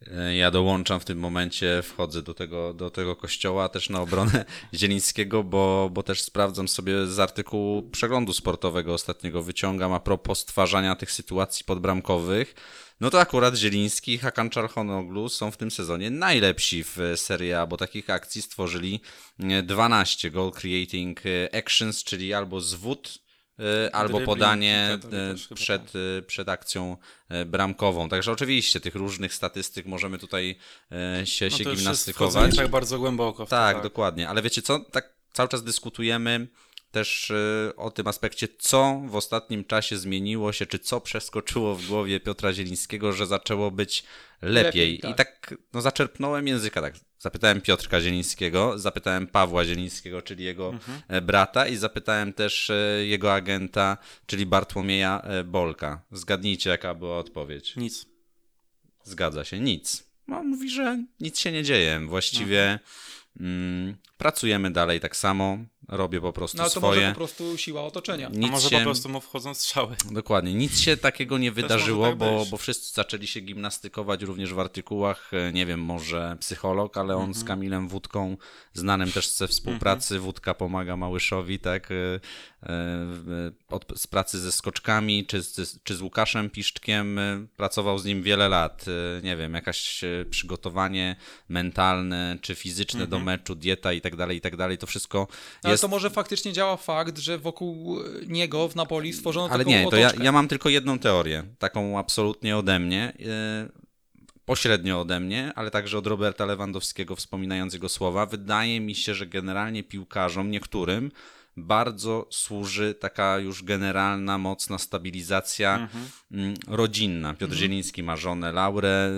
E, Ja dołączam w tym momencie, wchodzę do tego, do tego kościoła też na obronę Zielińskiego, bo, bo też sprawdzam sobie z artykułu przeglądu sportowego ostatniego, wyciągam a propos stwarzania tych sytuacji podbramkowych. No to akurat Zieliński i Hakan Czarchonoglu są w tym sezonie najlepsi w Serie A, bo takich akcji stworzyli e, 12 goal creating e, actions, czyli albo zwód e, albo Dribbling, podanie to e, też chyba przed, przed akcją bramkową. Także oczywiście tych różnych statystyk możemy tutaj się, No się jest gimnastykować. tak bardzo głęboko to, Tak, dokładnie. Ale wiecie co? Tak cały czas dyskutujemy też o tym aspekcie, co w ostatnim czasie zmieniło się, czy co przeskoczyło w głowie Piotra Zielińskiego, że zaczęło być lepiej. Lepiej, tak. I tak no, zaczerpnąłem języka, tak. Zapytałem Piotrka Zielińskiego, zapytałem Pawła Zielińskiego, czyli jego e, brata i zapytałem też e, jego agenta, czyli Bartłomieja e, Bolka. Zgadnijcie, jaka była odpowiedź. Nic. Zgadza się, nic. No, on mówi, że nic się nie dzieje. Właściwie mm, pracujemy dalej tak samo, robię po prostu No ale to swoje. może po prostu siła otoczenia. A Nic może się, po prostu mu wchodzą strzały. Dokładnie, nic się takiego nie wydarzyło, tak bo, bo wszyscy zaczęli się gimnastykować również w artykułach, e, nie wiem, może psycholog, ale on z Mhm. Kamilem Wódką, znanym też ze współpracy, Wódka pomaga Małyszowi, tak, e, e, z pracy ze skoczkami, czy z, czy z Łukaszem Piszczkiem, pracował z nim wiele lat, nie wiem, jakaś przygotowanie mentalne, czy fizyczne Mhm. do meczu, dieta i tak dalej, i tak dalej, to wszystko Ale jest... to może faktycznie działa fakt, że wokół niego w Napoli stworzono Ale taką nie, to ja, ja mam tylko jedną teorię, taką absolutnie ode mnie, yy, pośrednio ode mnie, ale także od Roberta Lewandowskiego, wspominając jego słowa. Wydaje mi się, że generalnie piłkarzom, niektórym, bardzo służy taka już generalna, mocna stabilizacja mm, rodzinna. Piotr Zieliński ma żonę Laurę,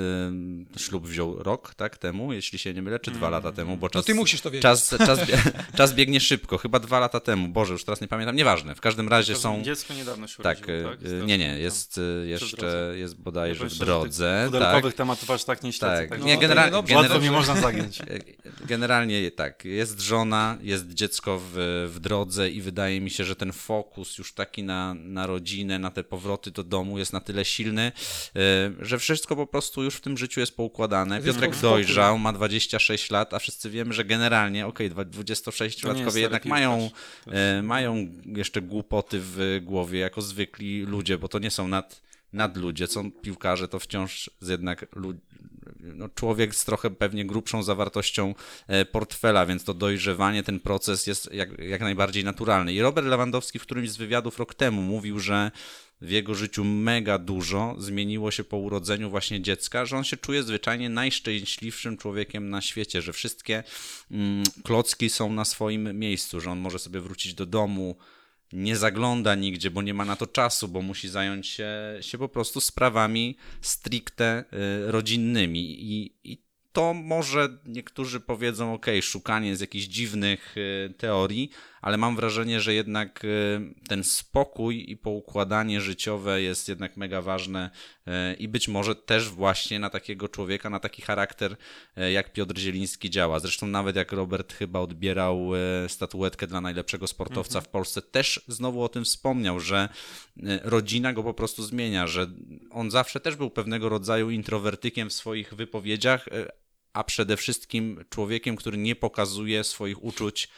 yy, ślub wziął rok tak temu, jeśli się nie mylę, czy dwa lata temu, bo No czas, ty musisz to wiedzieć. czas, czas, czas biegnie szybko, chyba dwa lata temu, Boże, już teraz nie pamiętam, nieważne, w każdym razie są... Dziecko niedawno się Tak, urodziło, tak? y, nie, nie, jest y, jeszcze, jest bodajże w drodze, tych tak. Pudelkowych tematów aż tak nie śledzę. Tak, tak? nie, No, generalnie, to nie, dobrze. Łatwo mnie można zagiąć. generalnie tak, jest żona, jest dziecko w, w drodze i wydaje mi się, że ten fokus już taki na, na rodzinę, na te powroty do domu jest na tyle silny, y, że wszystko po prostu już w tym życiu jest poukładane. Piotrek dojrzał, ma 26 lat, a wszyscy wiemy, że generalnie, okej, okay, 26-latkowie stary jednak mają, e, mają jeszcze głupoty w głowie, jako zwykli ludzie, bo to nie są nad, nadludzie, są piłkarze, to wciąż z jednak lu- no, człowiek z trochę pewnie grubszą zawartością e, portfela, więc to dojrzewanie, ten proces jest jak, jak najbardziej naturalny. I Robert Lewandowski w którymś z wywiadów rok temu mówił, że w jego życiu mega dużo zmieniło się po urodzeniu właśnie dziecka, że on się czuje zwyczajnie najszczęśliwszym człowiekiem na świecie, że wszystkie mm, klocki są na swoim miejscu, że on może sobie wrócić do domu, nie zagląda nigdzie, bo nie ma na to czasu, bo musi zająć się, się po prostu sprawami stricte y, rodzinnymi. I, I to może niektórzy powiedzą, ok, szukanie z jakichś dziwnych y, teorii, ale mam wrażenie, że jednak y, ten spokój i poukładanie życiowe jest jednak mega ważne y, i być może też właśnie na takiego człowieka, na taki charakter y, jak Piotr Zieliński działa. Zresztą nawet jak Robert chyba odbierał statuetkę dla najlepszego sportowca w Polsce, też znowu o tym wspomniał, że rodzina go po prostu zmienia, że on zawsze też był pewnego rodzaju introwertykiem w swoich wypowiedziach, a przede wszystkim człowiekiem, który nie pokazuje swoich uczuć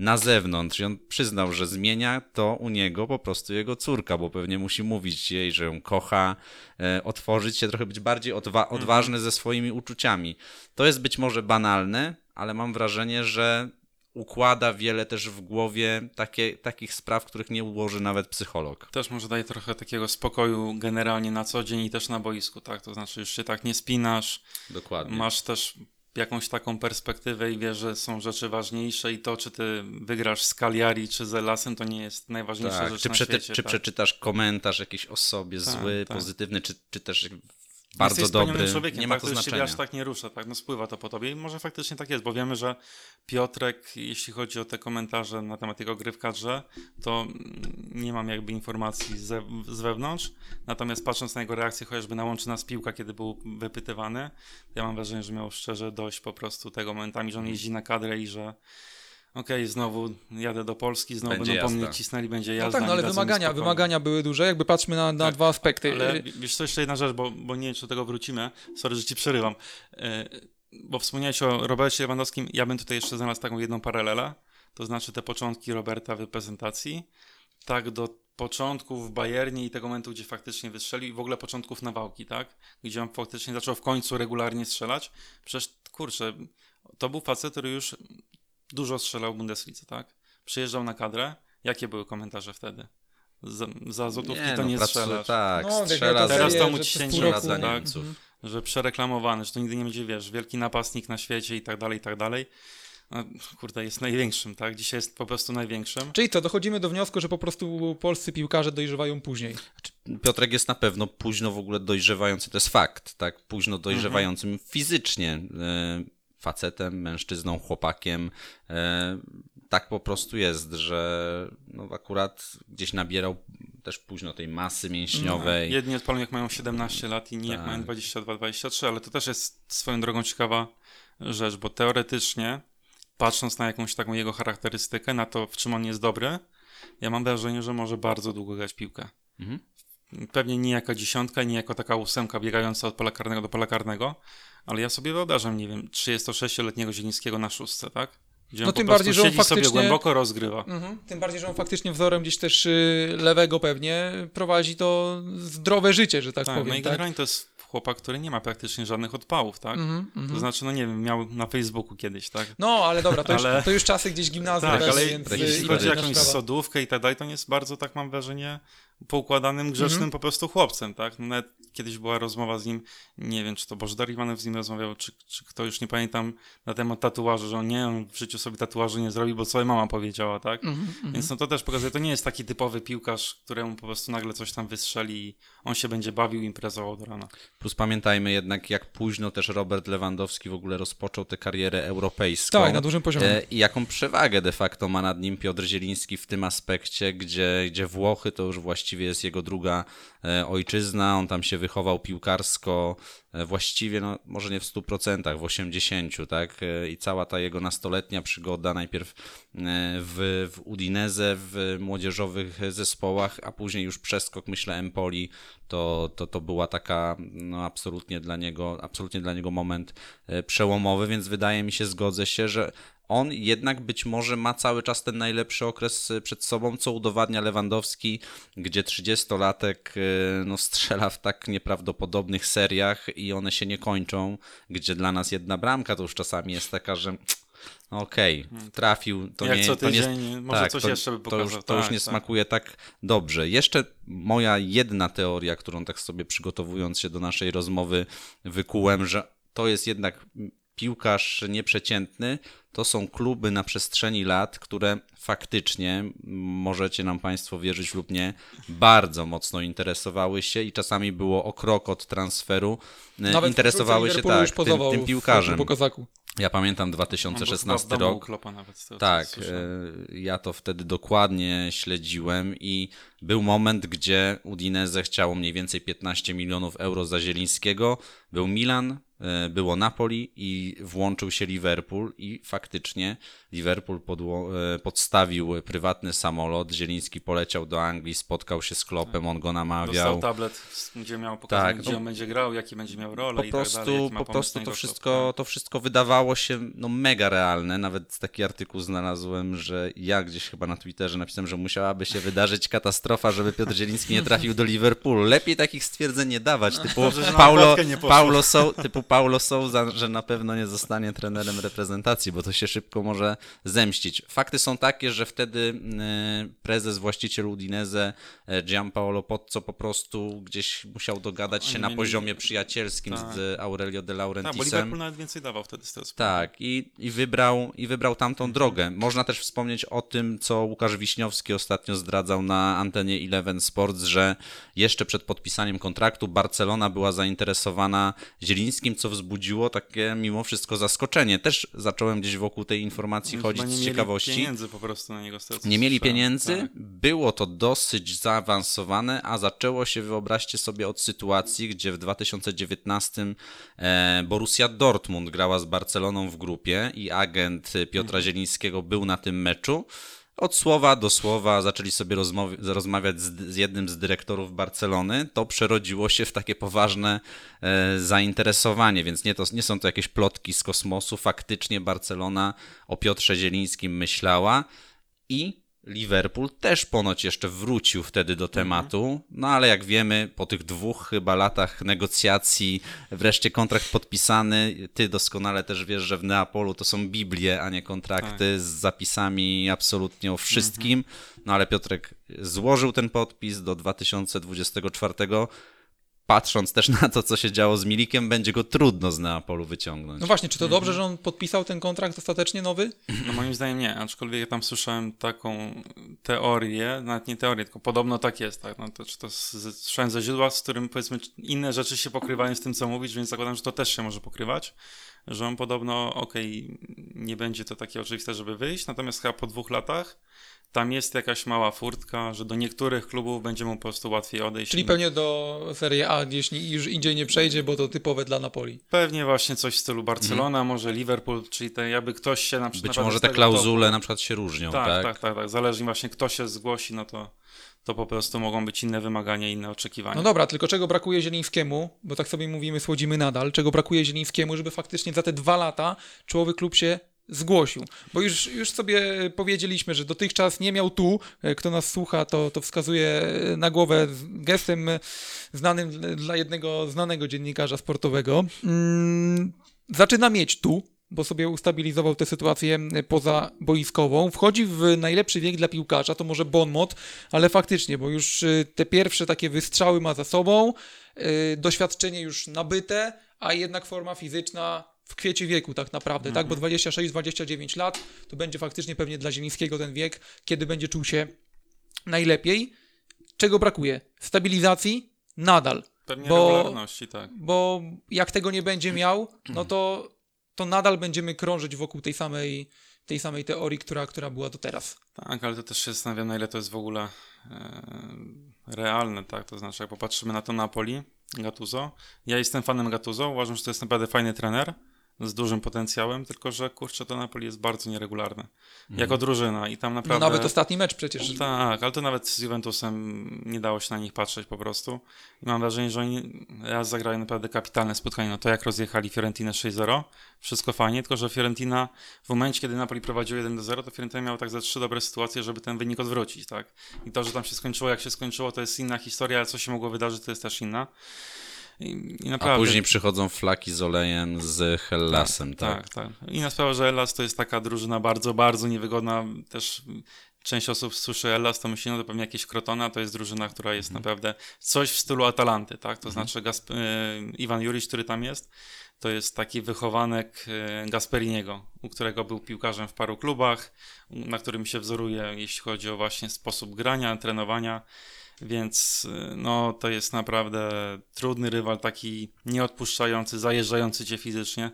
na zewnątrz. I on przyznał, że zmienia to u niego po prostu jego córka, bo pewnie musi mówić jej, że ją kocha, e, otworzyć się, trochę być bardziej odwa- odważny ze swoimi uczuciami. To jest być może banalne, ale mam wrażenie, że układa wiele też w głowie takie, takich spraw, których nie ułoży nawet psycholog. Też może daje trochę takiego spokoju generalnie na co dzień i też na boisku, tak? To znaczy już się tak nie spinasz, Dokładnie. masz też jakąś taką perspektywę i wiesz, że są rzeczy ważniejsze i to, czy ty wygrasz z Cagliari czy z Elasem, to nie jest najważniejsza Tak, rzecz czy, na świecie. czy tak? przeczytasz komentarz jakiś o sobie Tak, zły, tak. pozytywny, czy, czy też bardzo Jesteś dobry, człowiekiem, nie ma tak? to znaczenia. aż tak nie rusza, tak? No spływa to po tobie i może faktycznie tak jest, bo wiemy, że Piotrek, jeśli chodzi o te komentarze na temat jego gry w kadrze, to mm, nie mam jakby informacji ze, z wewnątrz, natomiast patrząc na jego reakcję chociażby na łączy nas piłka, kiedy był wypytywany, ja mam wrażenie, że miał szczerze dość po prostu tego momentami, że on jeździ na kadrę i że okej, znowu jadę do Polski, znowu Będzie będą po mnie cisnęli, będzie No jazda. tak, no ale wymagania, wymagania były duże, jakby patrzmy na, na Tak, dwa aspekty. Ale wiesz co, jeszcze jedna rzecz, bo, bo nie wiem, czy do tego wrócimy. Sorry, że ci przerywam. E, Bo wspomniałeś o Robercie Lewandowskim. Ja bym tutaj jeszcze znalazł taką jedną paralelę. To znaczy te początki Roberta w reprezentacji. Tak do początków w Bayernie i tego momentu, gdzie faktycznie wystrzelił i w ogóle początków Nawałki, tak? Gdzie on faktycznie zaczął w końcu regularnie strzelać. Przecież, kurczę, to był facet, który już dużo strzelał w Bundeslidze, tak? Przyjeżdżał na kadrę. Jakie były komentarze wtedy? Za, za złotówki to nie pracuje- strzelasz. Tak, No, strzela Teraz to mu że ci przez się pół nie roku, roku, za tak? Niemców. że przereklamowany, że to nigdy nie będzie, wiesz, wielki napastnik na świecie i tak dalej, i tak dalej. No, kurde, jest największym, tak? Dzisiaj jest po prostu największym. Czyli co, dochodzimy do wniosku, że po prostu polscy piłkarze dojrzewają później. Piotrek jest na pewno późno w ogóle dojrzewający, to jest fakt, tak? Późno dojrzewającym fizycznie. e, Facetem, mężczyzną, chłopakiem. e, Tak po prostu jest, że no akurat gdzieś nabierał też późno tej masy mięśniowej. Jedni odpalą jak mają 17 lat, inni jak Tak. mają 22-23, ale to też jest swoją drogą ciekawa rzecz, bo teoretycznie, patrząc na jakąś taką jego charakterystykę, na to, w czym on jest dobry, ja mam wrażenie, że może bardzo długo grać piłkę. Mhm. Pewnie nie jako dziesiątka, nie jako taka ósemka biegająca od pola karnego do pola karnego, ale ja sobie wyobrażam, nie wiem, 36-letniego Zielińskiego na szóstce, tak? Gdzie No tym bardziej, że on siedzi sobie faktycznie- głęboko rozgrywa. Mhm. Tym bardziej, że on faktycznie wzorem gdzieś też y, lewego pewnie prowadzi to zdrowe życie, że tak, Tak, no powiem. i tak? to jest chłopak, który nie ma praktycznie żadnych odpałów, tak? Mhm, mhm. To znaczy, no nie wiem, miał na Facebooku kiedyś, tak? No, ale dobra, to, Ale- Już, to już czasy gdzieś gimnazjum, Tak, ale więc jeśli y, jeśli chodzi o jakąś sodówkę i tak dalej, to on jest bardzo, tak mam wrażenie, poukładanym, grzecznym Mhm. po prostu chłopcem, tak? No Nawet kiedyś była rozmowa z nim, nie wiem, czy to Bożdar Iwanow z nim rozmawiał, czy, czy kto, już nie pamiętam, na temat tatuażu, że on nie, on w życiu sobie tatuażu nie zrobi, bo swoja mama powiedziała, tak? Mhm, mhm. Więc no to też pokazuje, to nie jest taki typowy piłkarz, któremu po prostu nagle coś tam wystrzeli i on się będzie bawił, imprezował do rana. Plus pamiętajmy jednak, jak późno też Robert Lewandowski w ogóle rozpoczął tę karierę europejską. Tak, na dużym poziomie. E, I jaką przewagę de facto ma nad nim Piotr Zieliński w tym aspekcie, gdzie, gdzie Włochy to już właściwie jest jego druga e, ojczyzna, on tam się wychował piłkarsko, e, właściwie, no może nie w 100%, w 80%, tak? E, I cała ta jego nastoletnia przygoda, najpierw w, w Udineze, w młodzieżowych zespołach, a później już przeskok, myślę, Empoli, to, to, to była taka, no absolutnie dla niego, absolutnie dla niego moment przełomowy, więc wydaje mi się, zgodzę się, że on jednak być może ma cały czas ten najlepszy okres e, przed sobą, co udowadnia Lewandowski, gdzie 30-latek e, no, strzela w tak nieprawdopodobnych seriach i one się nie kończą, gdzie dla nas jedna bramka to już czasami jest taka, że no okej, trafił, to Jak nie, co to nie, tydzień, może coś to, jeszcze by to pokazał. już, to już Tak, nie tak. smakuje tak dobrze. Jeszcze moja jedna teoria, którą tak sobie przygotowując się do naszej rozmowy wykułem, że to jest jednak piłkarz nieprzeciętny, to są kluby na przestrzeni lat, które faktycznie, możecie nam Państwo wierzyć lub nie, bardzo mocno interesowały się i czasami było o krok od transferu, e, Nawet interesowały się tak, tym, tym w- piłkarzem. Ja pamiętam On był 2016 chyba w domu u rok. Kloppa nawet, z tego, co Tak, e, ja to wtedy dokładnie śledziłem i był moment, gdzie Udinese chciało mniej więcej 15 milionów euro za Zielińskiego. Był Milan, było Napoli i włączył się Liverpool i faktycznie Liverpool e, podstawił prywatny samolot. Zieliński poleciał do Anglii, spotkał się z Klopem, on go namawiał. Dostał tablet, gdzie miał pokazać, Tak, gdzie no- on będzie grał, jaki będzie miał rolę po i prostu, tak dalej. po prostu to wszystko, tak. to wszystko wydawało się no, mega realne. Nawet taki artykuł znalazłem, że ja gdzieś chyba na Twitterze napisałem, że musiałaby się wydarzyć katastrofa, żeby Piotr Zieliński nie trafił do Liverpoolu. Lepiej takich stwierdzeń nie dawać, typu Dobrze, że na Paulo. Paulo, so, typu Paulo Souza, że na pewno nie zostanie trenerem reprezentacji, bo to się szybko może zemścić. Fakty są takie, że wtedy e, prezes, właściciel Udinese e, Gianpaolo Pozzo po prostu gdzieś musiał dogadać się na poziomie przyjacielskim Tak. z Aurelio de Tak, bo Laurentisem. Liverpool nawet więcej dawał wtedy z tego Tak, i, i, wybrał, i wybrał tamtą drogę. Można też wspomnieć o tym, co Łukasz Wiśniowski ostatnio zdradzał na antenie Eleven Sports, że jeszcze przed podpisaniem kontraktu Barcelona była zainteresowana Zielińskim, co wzbudziło takie mimo wszystko zaskoczenie. Też zacząłem gdzieś wokół tej informacji Chyba chodzić nie z mieli ciekawości. pieniędzy po prostu na niego co Nie mieli pieniędzy, Tak. było to dosyć zaawansowane, a zaczęło się, wyobraźcie sobie, od sytuacji, gdzie w 2019 e, Borussia Dortmund grała z Barceloną w grupie i agent Piotra Mhm. Zielińskiego był na tym meczu. Od słowa do słowa zaczęli sobie rozmawiać z, z jednym z dyrektorów Barcelony. To przerodziło się w takie poważne e, zainteresowanie, więc nie, to, nie są to jakieś plotki z kosmosu. Faktycznie Barcelona o Piotrze Zielińskim myślała i Liverpool też ponoć jeszcze wrócił wtedy do tematu, no ale jak wiemy, po tych dwóch chyba latach negocjacji, wreszcie kontrakt podpisany. Ty doskonale też wiesz, że w Neapolu to są Biblie, a nie kontrakty z zapisami absolutnie o wszystkim. No ale Piotrek złożył ten podpis do 2024. Patrząc też na to, co się działo z Milikiem, będzie go trudno z Neapolu wyciągnąć. No właśnie, czy to Mhm. dobrze, że on podpisał ten kontrakt ostatecznie nowy? No moim zdaniem nie, aczkolwiek ja tam słyszałem taką teorię, nawet nie teorię, tylko podobno tak jest, tak? No to, czy to słyszałem ze źródła, z którym powiedzmy inne rzeczy się pokrywają z tym, co mówisz, więc zakładam, że to też się może pokrywać, że on podobno, okej, nie będzie to takie oczywiste, żeby wyjść, natomiast chyba po dwóch latach tam jest jakaś mała furtka, że do niektórych klubów będzie mu po prostu łatwiej odejść. Czyli pewnie do Serie A, jeśli już indziej nie przejdzie, bo to typowe dla Napoli. Pewnie właśnie coś w stylu Barcelona, może Liverpool, czyli te, jakby ktoś się na przykład... Mhm. Być może te klauzule na przykład się różnią, Tak, tak? tak, tak, tak. Zależy właśnie kto się zgłosi, no to, to po prostu mogą być inne wymagania, inne oczekiwania. No dobra, tylko czego brakuje Zielińskiemu, bo tak sobie mówimy, słodzimy nadal, czego brakuje Zielińskiemu, żeby faktycznie za te dwa lata czołowy klub się zgłosił. Bo już, już sobie powiedzieliśmy, że dotychczas nie miał tu, kto nas słucha, to, to wskazuje na głowę gestem znanym dla jednego znanego dziennikarza sportowego. Mm, zaczyna mieć tu, bo sobie ustabilizował tę sytuację pozaboiskową. Wchodzi w najlepszy wiek dla piłkarza, to może Bonmot, ale faktycznie, bo już y, te pierwsze takie wystrzały ma za sobą, y, doświadczenie już nabyte, a jednak forma fizyczna w kwiecie wieku tak naprawdę, tak? Bo 26-29 lat to będzie faktycznie pewnie dla Zielińskiego ten wiek, kiedy będzie czuł się najlepiej. Czego brakuje? Stabilizacji? Nadal Pewnie bo- regularności, tak. bo jak tego nie będzie miał, no to, to nadal będziemy krążyć wokół tej samej, tej samej teorii, która, która była do teraz. Tak, ale to też się zastanawiam, na ile to jest w ogóle e, realne, tak? To znaczy, jak popatrzymy na to Napoli, Gattuso. Ja jestem fanem Gattuso, uważam, że to jest naprawdę fajny trener z dużym potencjałem, tylko że kurczę, to Napoli jest bardzo nieregularne. Jako drużyna i tam No naprawdę... nawet ostatni mecz przecież. Tak, ale to nawet z Juventusem nie dało się na nich patrzeć po prostu. I mam wrażenie, że oni raz zagrali naprawdę kapitalne spotkanie. No to jak rozjechali Fiorentinę 6-0, wszystko fajnie, tylko że Fiorentina w momencie, kiedy Napoli prowadził 1-0, to Fiorentina miała tak ze trzy dobre sytuacje, żeby ten wynik odwrócić, tak? I to, że tam się skończyło, jak się skończyło, to jest inna historia, ale co się mogło wydarzyć, to jest też inna. I, i A naprawdę... później przychodzą flaki z olejem z Hellasem, tak? Tak, tak. Inna sprawa, że Hellas to jest taka drużyna bardzo, bardzo niewygodna. Też część osób słyszy Hellas, to myśli, no to pewnie jakieś Crotona, to jest drużyna, która jest naprawdę coś w stylu Atalanty, tak? To znaczy Gasp- e, Iwan Juric, który tam jest, to jest taki wychowanek e, Gasperiniego, u którego był piłkarzem w paru klubach, na którym się wzoruje, jeśli chodzi o właśnie sposób grania, trenowania. Więc y, no, to jest naprawdę trudny rywal, taki nieodpuszczający, zajeżdżający cię fizycznie.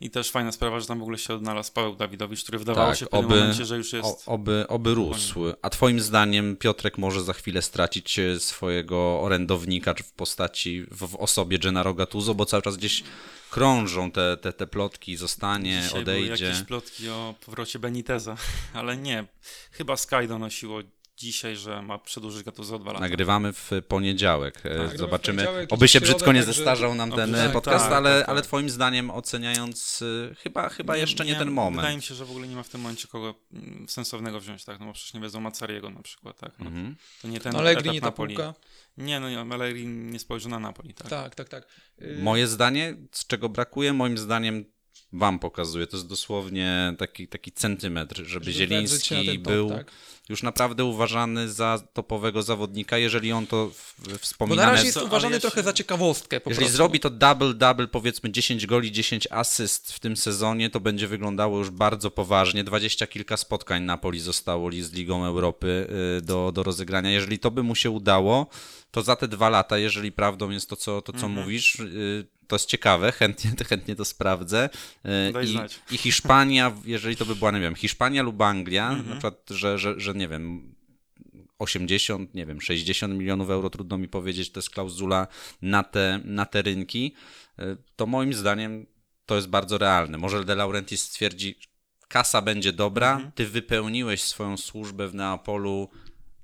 I też fajna sprawa, że tam w ogóle się odnalazł Paweł Dawidowicz, który wydawało Tak, się w pewnym oby- momencie, że już jest. O, oby, oby rósł. A twoim zdaniem Piotrek może za chwilę stracić e, swojego orędownika czy w postaci, w, w osobie Gennaro Gattuso, bo cały czas gdzieś krążą te, te, te plotki, zostanie, Dzisiaj były odejdzie. jakieś plotki o powrocie Beniteza, ale nie. Chyba Sky donosiło dzisiaj, że ma przedłużyć go to za dwa lata. Nagrywamy w poniedziałek. E, Tak, Zobaczymy. poniedziałek, Oby się środę, brzydko nie zestarzał nam ten tak, podcast, tak, ale, tak, tak. ale twoim zdaniem oceniając, e, chyba, chyba jeszcze nie, ten moment. Wydaje mi się, że w ogóle nie ma w tym momencie kogo mm, sensownego wziąć, tak? No bo przecież nie wiedzą Macariego na przykład, tak? No, Mhm. To nie ten Allegri etap nie ta półka. Nie, no nie, Allegri nie spojrzy na Napoli, tak? Tak, tak, tak. Y, Moje zdanie, z czego brakuje, moim zdaniem wam pokazuje, to jest dosłownie taki, taki centymetr, żeby Zieliński top, był tak. już naprawdę uważany za topowego zawodnika, jeżeli on to w- w- Bo wspominane... na razie jest Co, uważany ja się- trochę za ciekawostkę po Jeżeli prostu. zrobi to double-double, powiedzmy 10 goli, 10 asyst w tym sezonie, to będzie wyglądało już bardzo poważnie. Dwadzieścia kilka spotkań Napoli zostało li z Ligą Europy y, do, do rozegrania. Jeżeli to by mu się udało, to za te dwa lata, jeżeli prawdą jest to, co, to, co Mhm. mówisz, y, to jest ciekawe, chętnie, chętnie to sprawdzę. Daj I. I Hiszpania, jeżeli to by była, nie wiem, Hiszpania lub Anglia, Mhm. na przykład, że, że, że nie wiem, 80, nie wiem, 60 milionów euro, trudno mi powiedzieć, to jest klauzula na te, na te rynki, y, to moim zdaniem to jest bardzo realne. Może De Laurentiis stwierdzi, kasa będzie dobra, Mhm. ty wypełniłeś swoją służbę w Neapolu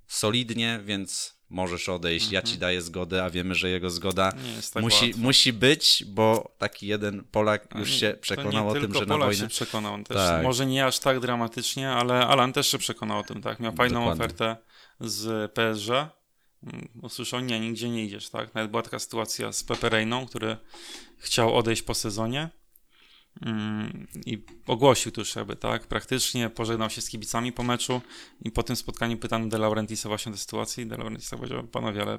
solidnie, więc możesz odejść, ja ci daję zgodę, a wiemy, że jego zgoda Mhm. Tak musi, łatwo. musi być, bo taki jeden Polak już się przekonał o tym, że na Polak wojnę... się przekonał, on też, Tak. może nie aż tak dramatycznie, ale Alan też się przekonał o tym, tak? Miał fajną Dokładnie. ofertę z PSG. Mm, Usłyszał, nie, nigdzie nie idziesz, tak? Nawet była taka sytuacja z Peperejną, który chciał odejść po sezonie i ogłosił to już jakby, tak? Praktycznie pożegnał się z kibicami po meczu i po tym spotkaniu pytano De Laurentisa właśnie o tę sytuację i De Laurentiis tak powiedział, panowie, ale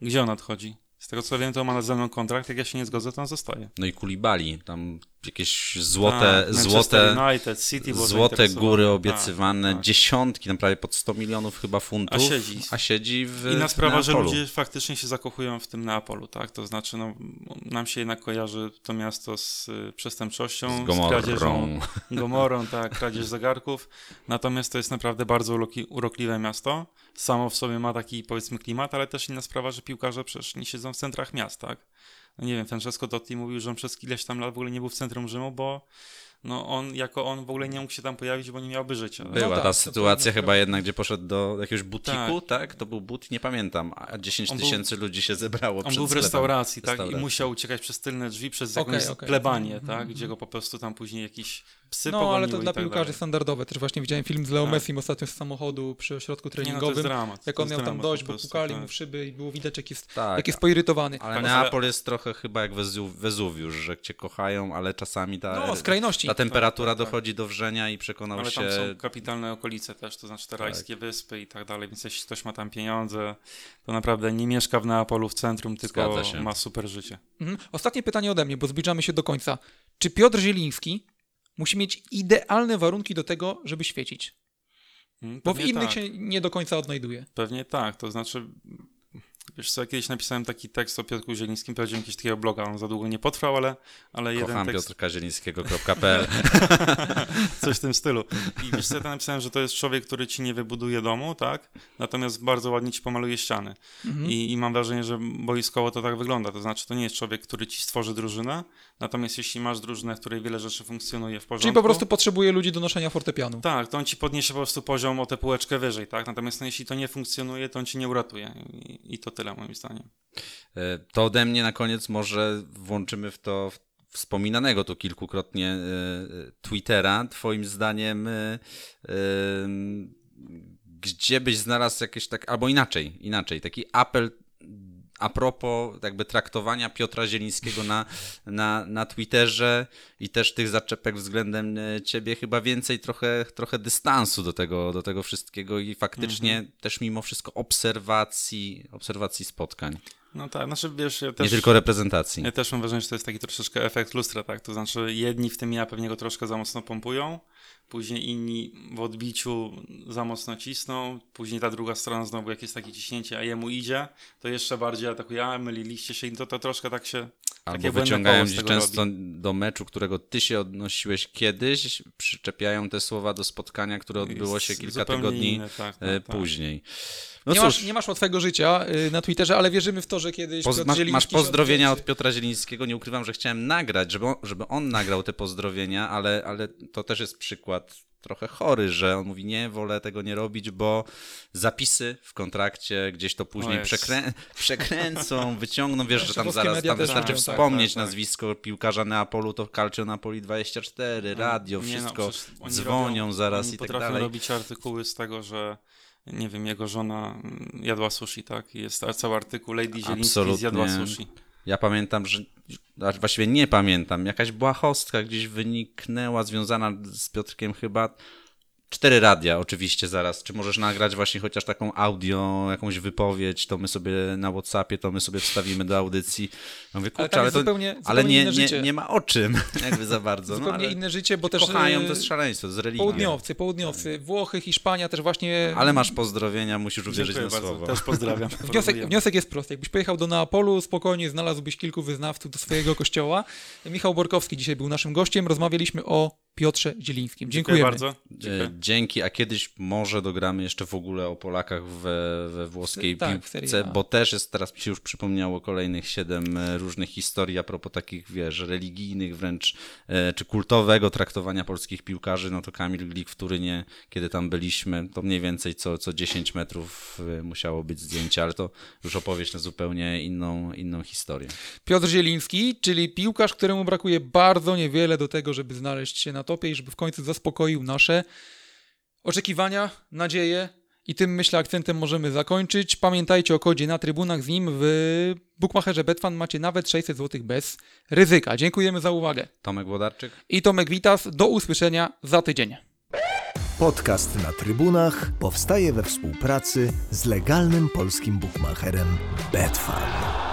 gdzie on odchodzi? Z tego co wiem, to ma ze mną kontrakt, jak ja się nie zgodzę, to on zostaje. No i Kulibali, tam jakieś złote, Tak, złote, United, City złote góry Tak, obiecywane, tak. dziesiątki, tam prawie pod 100 milionów chyba funtów. A siedzi. A siedzi w Inna w sprawa, że Neapolu. ludzie faktycznie się zakochują w tym Neapolu, tak? To znaczy, no, nam się jednak kojarzy to miasto z y, przestępczością, Z Gomorrą. kradzieżą, Gomorą, tak, kradzież zegarków. Natomiast to jest naprawdę bardzo urokliwe miasto. Samo w sobie ma taki, powiedzmy, klimat, ale też inna sprawa, że piłkarze przecież nie siedzą w centrach miast, tak? No nie wiem, Francesco Totti mówił, że on przez ileś tam lat w ogóle nie był w centrum Rzymu, bo no on, jako on w ogóle nie mógł się tam pojawić, bo nie miałby życia. Była No tak, ta to sytuacja chyba jednak, gdzie poszedł do jakiegoś butiku, tak? To był but, nie pamiętam, a 10 On był- tysięcy ludzi się zebrało On przed był w restauracji, tak? I Restauracji. musiał uciekać przez tylne drzwi, przez jakąś okej. plebanię, Mhm, tak? mhm. Gdzie go po prostu tam później jakiś psy No, ale to dla tak piłkarzy dalej. standardowe. Też właśnie widziałem film z Leo Tak. Messi ostatnio z samochodu przy ośrodku Nie, no to jest treningowym. dramat. jak on miał tam dość, bo pukali tak. mu w szyby i było widać, jak jest, Tak, jak jest poirytowany. Ale Tak, Neapol jest trochę chyba jak Wezu- Wezuwiusz, że cię kochają, ale czasami ta, No, skrajności. ta temperatura Tak, tak, tak. dochodzi do wrzenia i przekonał Ale się... tam są kapitalne okolice też, to znaczy te Tak. rajskie wyspy i tak dalej, więc jeśli ktoś ma tam pieniądze, to naprawdę nie mieszka w Neapolu w centrum, tylko ma super życie. Mhm. Ostatnie pytanie ode mnie, bo zbliżamy się do końca. Czy Piotr Zieliński musi mieć idealne warunki do tego, żeby świecić? Mm, Bo w pewnie innych tak. się nie do końca odnajduje. Pewnie tak, to znaczy, wiesz co, ja kiedyś napisałem taki tekst o Piotrku Zielińskim, prowadziłem jakiegoś takiego bloga, on za długo nie potrwał, ale, ale jeden Kocham tekst, piotrkazielińskiego.pl coś w tym stylu. I wiesz co, ja tam napisałem, że to jest człowiek, który ci nie wybuduje domu, tak, natomiast bardzo ładnie ci pomaluje ściany. Mhm. I, I mam wrażenie, że boiskowo to tak wygląda, to znaczy to nie jest człowiek, który ci stworzy drużynę, natomiast jeśli masz drużynę, w której wiele rzeczy funkcjonuje w porządku, Czyli po prostu potrzebuje ludzi do noszenia fortepianu. Tak, to on ci podniesie po prostu poziom o tę półeczkę wyżej, tak? Natomiast no, jeśli to nie funkcjonuje, to on ci nie uratuje. I, i to tyle moim zdaniem. E, To ode mnie na koniec może włączymy w to wspominanego tu kilkukrotnie e, e, Twittera. Twoim zdaniem gdzie byś znalazł jakieś tak, albo inaczej, inaczej, taki apel a propos jakby traktowania Piotra Zielińskiego na, na, na Twitterze i też tych zaczepek względem e, ciebie, chyba więcej trochę, trochę dystansu do tego, do tego wszystkiego i faktycznie też mimo wszystko obserwacji, obserwacji spotkań. No tak, znaczy wiesz, ja też... Nie tylko reprezentacji. Ja też mam wrażenie, że to jest taki troszeczkę efekt lustra, tak? To znaczy jedni w tym ja pewnie go troszkę za mocno pompują, później inni w odbiciu za mocno cisną, później ta druga strona znowu jak jest takie ciśnięcie, a jemu idzie, to jeszcze bardziej atakuje, a myliliście się i to, to troszkę tak się... Albo wyciągają tego często robi. do meczu, którego ty się odnosiłeś kiedyś, przyczepiają te słowa do spotkania, które odbyło się kilka tygodni inne, tak, tak, e, tak. później. No nie, cóż, masz, nie masz łatwego życia y, na Twitterze, ale wierzymy w to, że kiedyś poz, Piotr masz, masz pozdrowienia od. Piotra Zielińskiego. Nie ukrywam, że chciałem nagrać, żeby on, żeby on nagrał te pozdrowienia, ale, ale to też jest przykład trochę chory, że on mówi, nie, wolę tego nie robić, bo zapisy w kontrakcie gdzieś to później przekrę przekręcą, wyciągną, wiesz, że tam zaraz, tam wystarczy tak, wspomnieć tak, tak. nazwisko piłkarza Neapolu, to Calcio Napoli 24, radio, Nie no, wszystko, oni dzwonią robią- zaraz i tak dalej. robić artykuły z tego, że nie wiem, jego żona mm, jadła sushi, tak? I Jest cały artykuł Lady Zieliński Absolutnie. zjadła sushi. Ja pamiętam, że właściwie nie pamiętam, jakaś błahostka gdzieś wyniknęła, związana z Piotrkiem chyba. Cztery radia oczywiście zaraz. Czy możesz nagrać właśnie chociaż taką audio, jakąś wypowiedź, to my sobie na Whatsappie, to my sobie wstawimy do audycji. Ja mówię, Ale kurczę, ale, jest to, zupełnie- ale zupełnie nie, inne nie, nie ma o czym jakby za bardzo. Zupełnie no, ale inne życie, bo też kochają, e, to jest szaleństwo, to jest religia. południowcy, południowcy, Włochy, Hiszpania też właśnie... Ale masz pozdrowienia, musisz uwierzyć Dziękuję na bardzo, słowo. też pozdrawiam. Wniosek, wniosek jest prosty. Jakbyś pojechał do Neapolu, spokojnie znalazłbyś kilku wyznawców do swojego kościoła. Michał Borkowski dzisiaj był naszym gościem. Rozmawialiśmy o Piotrze Zielińskim. Dziękuję Dziękujemy. bardzo. E, Dziękuję. Dzięki, a kiedyś może dogramy jeszcze w ogóle o Polakach we, we włoskiej Tak, piłce, bo też jest, teraz mi się już przypomniało kolejnych siedem e, różnych historii a propos takich, wiesz, religijnych wręcz, e, czy kultowego traktowania polskich piłkarzy, no to Kamil Glik w Turynie, kiedy tam byliśmy, to mniej więcej co, co 10 metrów musiało być zdjęcie, ale to już opowieść na zupełnie inną, inną historię. Piotr Zieliński, czyli piłkarz, któremu brakuje bardzo niewiele do tego, żeby znaleźć się na topie i żeby w końcu zaspokoił nasze oczekiwania, nadzieje. I tym myślę akcentem możemy zakończyć. Pamiętajcie o kodzie na trybunach z nim w Bookmacherze Betfan macie nawet 600 zł bez ryzyka. Dziękujemy za uwagę. Tomek Włodarczyk? I Tomek Witas, do usłyszenia za tydzień. Podcast na trybunach powstaje we współpracy z legalnym polskim bookmacherem Betfan.